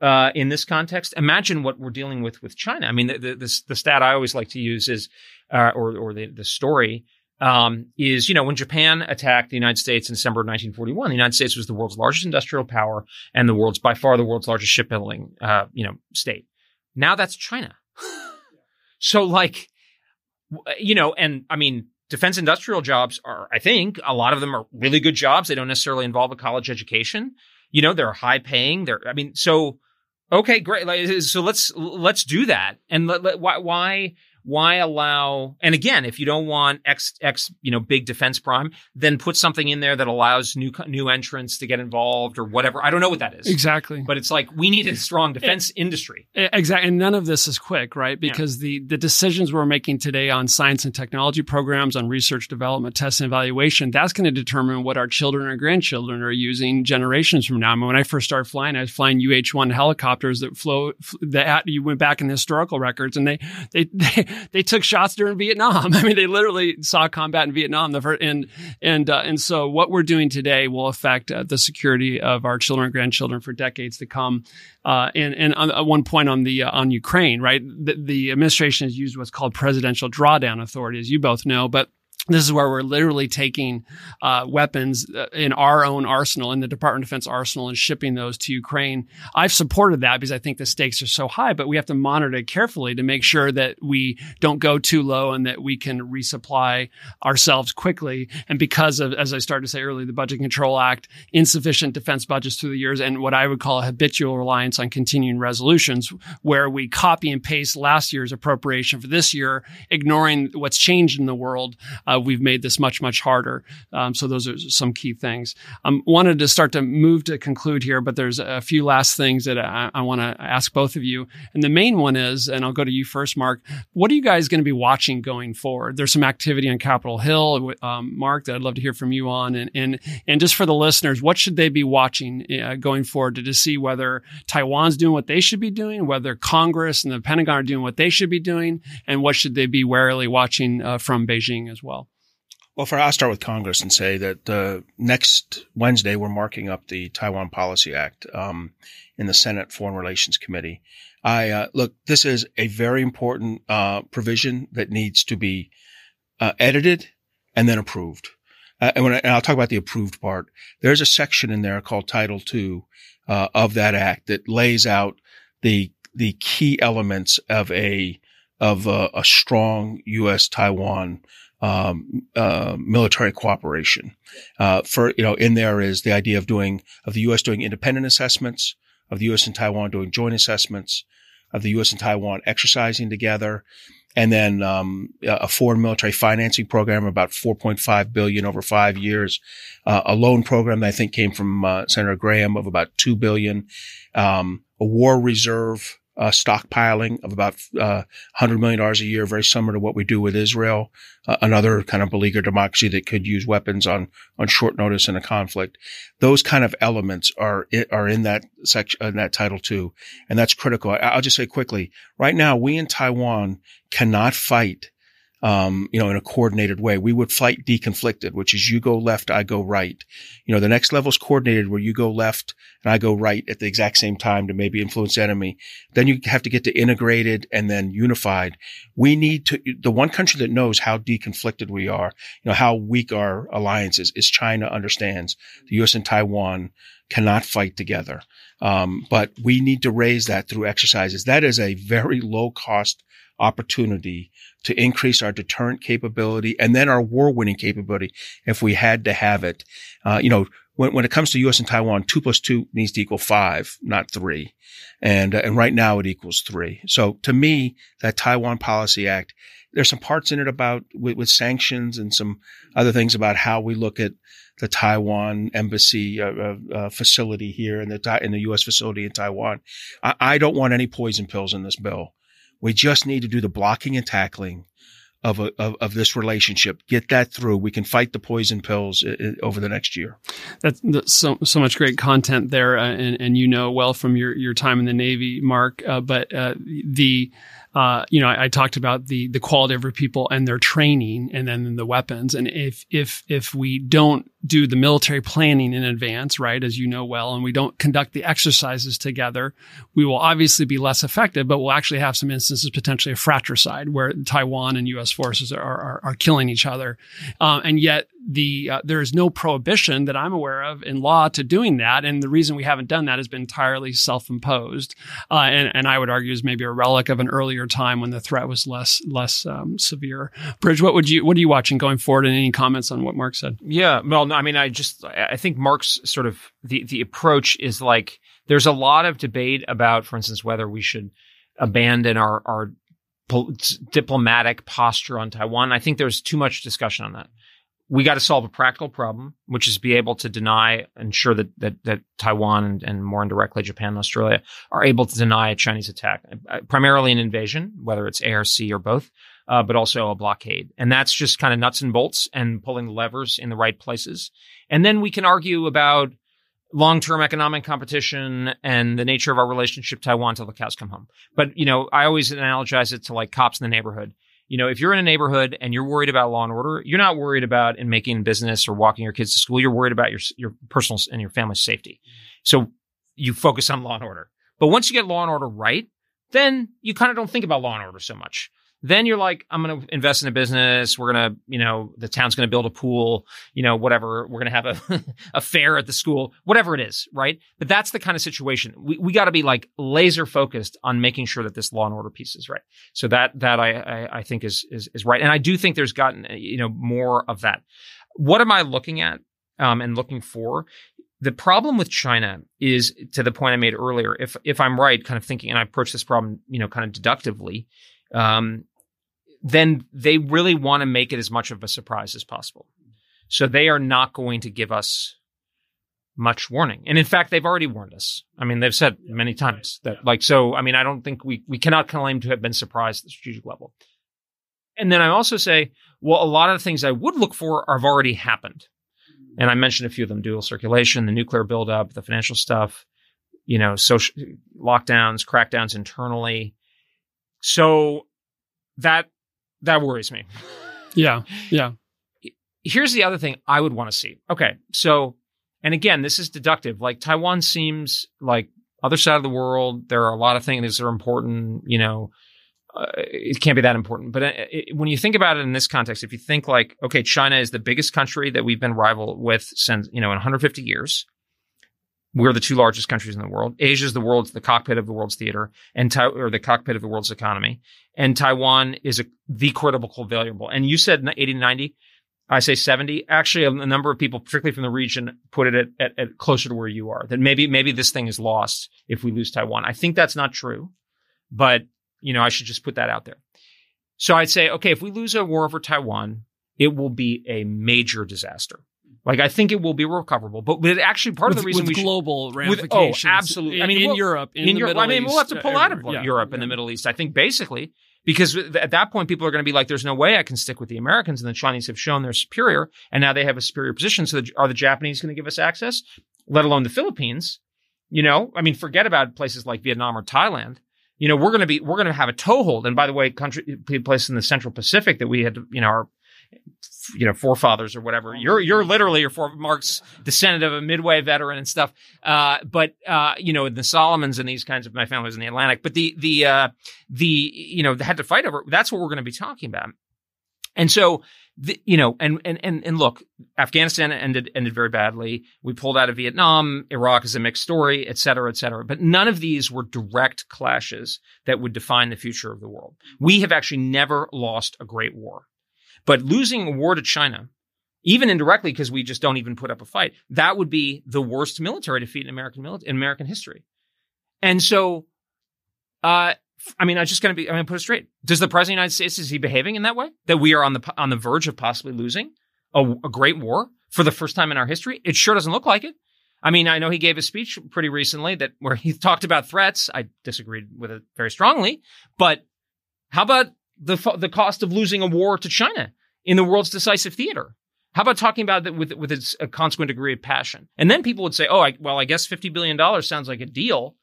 uh, in this context, imagine what we're dealing with with China. I mean, the the, the, the stat I always like to use is, uh, or or the the story um, is you know when Japan attacked the United States in December of 1941, the United States was the world's largest industrial power and the world's by far the world's largest shipbuilding uh, you know state. Now that's China. so like, you know, and I mean. Defense industrial jobs are, I think, a lot of them are really good jobs. They don't necessarily involve a college education. You know, they're high paying. They're, I mean, so okay, great. Like, so let's let's do that. And let, let, why why why allow? And again, if you don't want X X you know big defense prime, then put something in there that allows new new entrants to get involved or whatever. I don't know what that is Exactly. but it's like we need a strong defense industry. Exactly. And none of this is quick, right? Because the, the decisions we're making today on science and technology programs, on research development, test and evaluation, that's going to determine what our children or grandchildren are using generations from now. I mean, when I first started flying, I was flying UH-1 helicopters that flow, that you went back in the historical records and they, they, they, they took shots during Vietnam. I mean, they literally saw combat in Vietnam. The first, and, and, uh, and so what we're doing today will affect uh, the security of our children and grandchildren for decades to come. Uh, and and on, at one point on the uh, on Ukraine, right, the, the administration has used what's called presidential drawdown authority, as you both know, but this is where we're literally taking uh, weapons uh, in our own arsenal, in the Department of Defense arsenal, and shipping those to Ukraine. I've supported that because I think the stakes are so high, but we have to monitor it carefully to make sure that we don't go too low and that we can resupply ourselves quickly. And because of, as I started to say earlier, the Budget Control Act, insufficient defense budgets through the years, and what I would call a habitual reliance on continuing resolutions, where we copy and paste last year's appropriation for this year, ignoring what's changed in the world. Uh, we've made this much, much harder. Um, so those are some key things. Um, wanted to start to move to conclude here, but there's a few last things that I, I want to ask both of you. And the main one is, and I'll go to you first, Mark. What are you guys going to be watching going forward? There's some activity on Capitol Hill, um, Mark, that I'd love to hear from you on. And, and, and just for the listeners, what should they be watching uh, going forward to, to see whether Taiwan's doing what they should be doing, whether Congress and the Pentagon are doing what they should be doing, and what should they be warily watching uh, from Beijing as well? Well, for I'll start with Congress and say that uh, next Wednesday we're marking up the Taiwan Policy Act um, in the Senate Foreign Relations Committee. I uh, look, this is a very important uh, provision that needs to be uh, edited and then approved. Uh, and, when I, and I'll talk about the approved part. There's a section in there called Title II uh, of that act that lays out the the key elements of a of a, a strong U.S. Taiwan um, uh, military cooperation. Uh, for you know, in there is the idea of doing of the U.S. doing independent assessments, of the U.S. and Taiwan doing joint assessments, of the U.S. and Taiwan exercising together, and then um, a foreign military financing program about 4.5 billion over five years, uh, a loan program that I think came from uh, Senator Graham of about two billion, um, a war reserve uh, stockpiling of about uh, $100 million a year, very similar to what we do with Israel, uh, another kind of beleaguered democracy that could use weapons on, on short notice in a conflict. Those kind of elements are, are in that section, in that title too. And that's critical. I'll just say quickly, right now, we in Taiwan cannot fight um, you know, in a coordinated way. We would fight deconflicted, which is you go left, I go right. You know, the next level is coordinated where you go left and I go right at the exact same time to maybe influence the enemy. Then you have to get to integrated and then unified. We need to, the one country that knows how deconflicted we are, you know, how weak our alliance is, is China understands. The U.S. and Taiwan cannot fight together. Um, but we need to raise that through exercises. That is a very low cost opportunity to increase our deterrent capability and then our war winning capability if we had to have it. Uh, you know, when, when it comes to U.S. and Taiwan, two plus two needs to equal five, not three. And, uh, and right now it equals three. So to me, that Taiwan Policy Act, there's some parts in it about with, with sanctions and some other things about how we look at the Taiwan embassy uh, uh, uh facility here and the in the U.S. facility in Taiwan. I, I, don't want any poison pills in this bill. We just need to do the blocking and tackling of, a, of, of this relationship. Get that through. We can fight the poison pills uh, uh, over the next year. That's, that's so so much great content there, uh, and and you know well from your your time in the Navy, Mark. Uh, but uh, the uh, you know, I, I, talked about the the quality of our people and their training, and then the weapons. And if if if we don't do the military planning in advance, right, as you know well, and we don't conduct the exercises together, we will obviously be less effective. But we'll actually have some instances potentially of fratricide where Taiwan and U.S. forces are are, are killing each other, uh, and yet the uh, there is no prohibition that I'm aware of in law to doing that, and the reason we haven't done that has been entirely self-imposed, uh, and and I would argue is maybe a relic of an earlier time when the threat was less less um, severe. Bridge, what would you what are you watching going forward, and any comments on what Mark said? Yeah, well, no, I mean, I just I think Mark's sort of the the approach is like there's a lot of debate about, for instance, whether we should abandon our our diplomatic posture on Taiwan. I think there's too much discussion on that we got to solve a practical problem, which is be able to deny, ensure that that, that Taiwan and, and, more indirectly Japan and Australia are able to deny a Chinese attack, uh, primarily an invasion, whether it's sea, or both, uh, but also a blockade. And that's just kind of nuts and bolts and pulling levers in the right places. And then we can argue about long-term economic competition and the nature of our relationship Taiwan till the cows come home. But you know, I always analogize it to like cops in the neighborhood you know, if you're in a neighborhood and you're worried about law and order, you're not worried about in making business or walking your kids to school. You're worried about your your personal and your family's safety. So you focus on law and order. But once you get law and order right, then you kind of don't think about law and order so much. Then you're like, I'm going to invest in a business. We're going to, you know, the town's going to build a pool, you know, whatever. We're going to have a, a fair at the school, whatever it is, right? But that's the kind of situation. We, we got to be like laser focused on making sure that this law and order piece is right. So that, that I, I, I think is, is, is right. And I do think there's gotten, you know, more of that. What am I looking at? Um, and looking for the problem with China is to the point I made earlier. If if I'm right, kind of thinking, and I approach this problem, you know, kind of deductively, um, then they really want to make it as much of a surprise as possible. So they are not going to give us much warning. And in fact, they've already warned us. I mean, they've said many times that like, so, I mean, I don't think we, we cannot claim to have been surprised at the strategic level. And then I also say, well, a lot of the things I would look for have already happened. And I mentioned a few of them, dual circulation, the nuclear buildup, the financial stuff, you know, social lockdowns, crackdowns internally. So that that worries me. Yeah. Yeah. Here's the other thing I would want to see. Okay. So, and again, this is deductive. Like Taiwan seems like other side of the world. There are a lot of things that are important, you know, uh, it can't be that important. But uh, it, when you think about it in this context, if you think like, okay, China is the biggest country that we've been rival with since, you know, in 150 years. We're the two largest countries in the world. Asia is the world's the cockpit of the world's theater and or the cockpit of the world's economy. And Taiwan is a, the critical variable. And you said 80 to 90. I say 70. Actually, a, number of people, particularly from the region, put it at, at, at closer to where you are. That maybe, maybe this thing is lost if we lose Taiwan. I think that's not true, but you know, I should just put that out there. So I'd say, okay, if we lose a war over Taiwan, it will be a major disaster. Like I think it will be recoverable, but, but actually part with, of the reason with we global should, ramifications. With, oh, absolutely. In, I mean, in we'll, Europe, in, in the Europe. Middle I mean, East, we'll have to pull out of yeah, Europe yeah. and the Middle East. I think basically because at that point people are going to be like, "There's no way I can stick with the Americans," and the Chinese have shown they're superior, and now they have a superior position. So are the Japanese going to give us access? Let alone the Philippines. You know, I mean, forget about places like Vietnam or Thailand you know, we're going to be, we're going to have a toehold. And by the way, country, places in the Central Pacific that we had, you know, our, you know, forefathers or whatever. You're, you're literally your for Mark's descendant of a Midway veteran and stuff. Uh, but, uh, you know, the Solomons and these kinds of, my family was in the Atlantic, but the, the, uh, the, you know, they had to fight over, that's what we're going to be talking about. And so, the, you know, and, and, and, and look, Afghanistan ended, ended very badly. We pulled out of Vietnam. Iraq is a mixed story, et cetera, et cetera. But none of these were direct clashes that would define the future of the world. We have actually never lost a great war. But losing a war to China, even indirectly, because we just don't even put up a fight, that would be the worst military defeat in American military, in American history. And so, uh, I mean, I'm just going to be. I'm going to put it straight. Does the president of the United States is he behaving in that way that we are on the on the verge of possibly losing a, a great war for the first time in our history? It sure doesn't look like it. I mean, I know he gave a speech pretty recently that where he talked about threats. I disagreed with it very strongly, but how about the the cost of losing a war to China in the world's decisive theater? How about talking about it with with its a consequent degree of passion? And then people would say, "Oh, I, well, I guess fifty billion dollars sounds like a deal."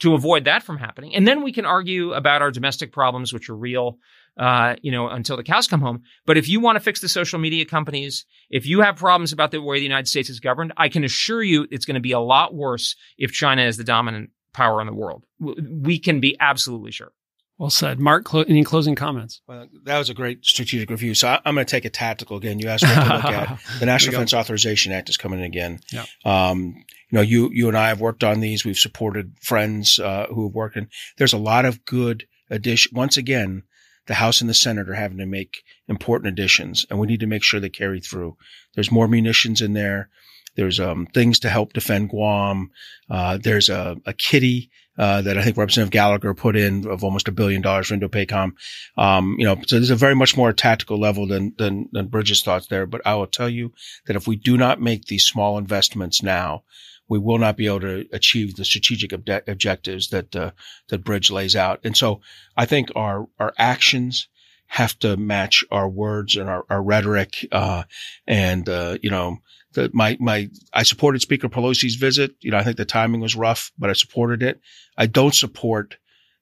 to avoid that from happening. And then we can argue about our domestic problems, which are real, uh, you know, until the cows come home. But if you want to fix the social media companies, if you have problems about the way the United States is governed, I can assure you it's going to be a lot worse if China is the dominant power in the world. We can be absolutely sure. Well said. Mark, clo- any closing comments? Well, that was a great strategic review. So I, am going to take a tactical again. You asked me to look at the National Defense Authorization Act is coming in again. Yeah. Um, you know, you you and I have worked on these. We've supported friends uh, who have worked, and there's a lot of good addition. Once again, the House and the Senate are having to make important additions, and we need to make sure they carry through. There's more munitions in there. There's um, things to help defend Guam. Uh, there's a, a kitty uh, that I think Representative Gallagher put in of almost a billion dollars for Indo-PACOM. Um, you know, so there's a very much more tactical level than, than, than Bridge's thoughts there. But I will tell you that if we do not make these small investments now, we will not be able to achieve the strategic ob- objectives that, uh, that Bridge lays out. And so I think our, our actions have to match our words and our, our rhetoric. Uh, and, uh, you know, the, my, my, I supported Speaker Pelosi's visit. You know, I think the timing was rough, but I supported it. I don't support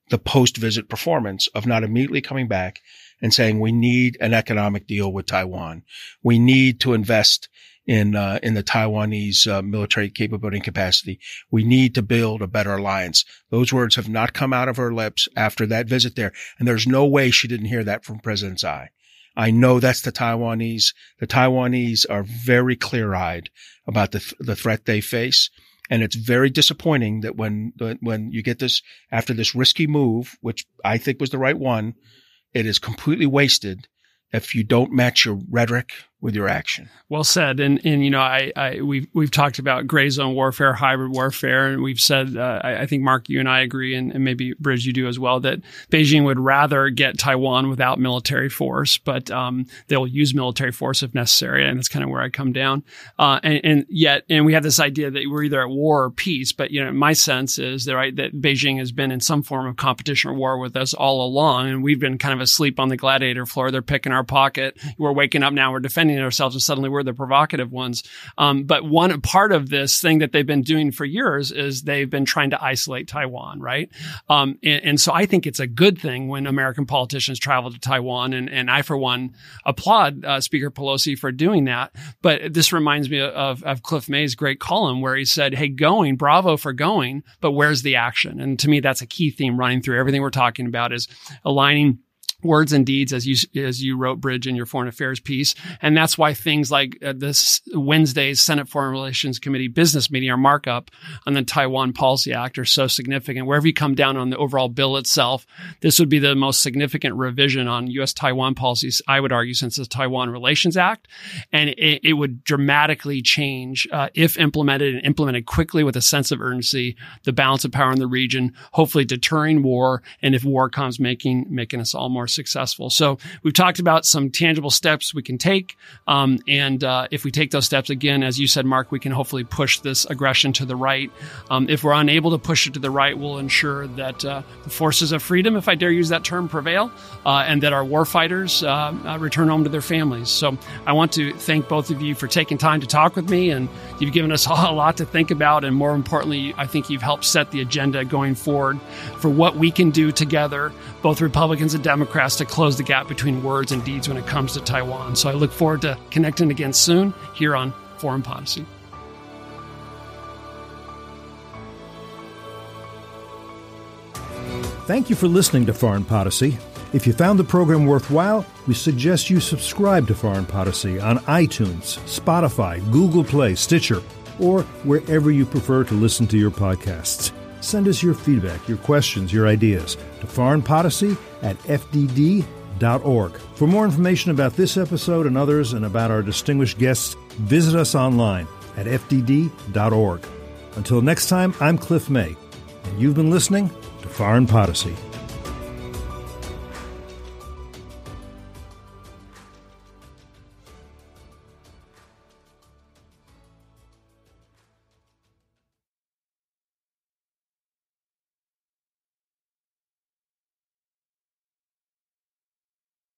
the post visit performance of not immediately coming back and saying we need an economic deal with Taiwan. We need to invest in uh, in the Taiwanese uh, military capability and capacity. We need to build a better alliance. Those words have not come out of her lips after that visit there, and there's no way she didn't hear that from President Tsai. I know that's the Taiwanese. The Taiwanese are very clear-eyed about the th- the threat they face. And it's very disappointing that when, when you get this after this risky move, which I think was the right one, it is completely wasted if you don't match your rhetoric with your action. Well said. And and you know, I, I we've we've talked about gray zone warfare, hybrid warfare, and we've said uh, I, I, think Mark, you and I agree, and, and, maybe Bridge, you do as well, that Beijing would rather get Taiwan without military force, but um, they'll use military force if necessary, and that's kind of where I come down. Uh, and, and, yet, and we have this idea that we're either at war or peace, but you know, my sense is that right that Beijing has been in some form of competition or war with us all along, and we've been kind of asleep on the gladiator floor. They're picking our pocket. We're waking up now. We're defending ourselves and suddenly we're the provocative ones. Um, but one part of this thing that they've been doing for years is they've been trying to isolate Taiwan, right? Um, and, and, so I think it's a good thing when American politicians travel to Taiwan. And, and I, for one, applaud uh, Speaker Pelosi for doing that. But this reminds me of, of Cliff May's great column where he said, Hey, going, bravo for going, but where's the action? And to me, that's a key theme running through everything we're talking about is aligning words and deeds as you as you wrote bridge in your foreign affairs piece. And that's why things like uh, this wednesday's senate foreign relations committee business meeting our markup on the taiwan policy act are so significant. Wherever you come down on the overall bill itself this would be the most significant revision on us taiwan policies i would argue since the taiwan relations act. And it, it would dramatically change uh, if implemented and implemented quickly with a sense of urgency the balance of power in the region hopefully deterring war and if war comes making making us all more successful. So we've talked about some tangible steps we can take. Um, and uh, if we take those steps again, as you said, Mark, we can hopefully push this aggression to the right. Um, if we're unable to push it to the right, we'll ensure that uh, the forces of freedom, if I dare use that term, prevail, uh, and that our warfighters uh, uh, return home to their families. So I want to thank both of you for taking time to talk with me, and you've given us all a lot to think about. And more importantly, I think you've helped set the agenda going forward for what we can do together, both Republicans and Democrats to close the gap between words and deeds when it comes to Taiwan. So I look forward to connecting again soon here on Foreign Podicy. Thank you for listening to Foreign Podicy. If you found the program worthwhile, we suggest you subscribe to Foreign Podicy on iTunes, Spotify, Google Play, Stitcher, or wherever you prefer to listen to your podcasts. Send us your feedback, your questions, your ideas to foreignpolicy at fdd.org. For more information about this episode and others and about our distinguished guests, visit us online at fdd.org. Until next time, I'm Cliff May, and you've been listening to Foreign Podicy.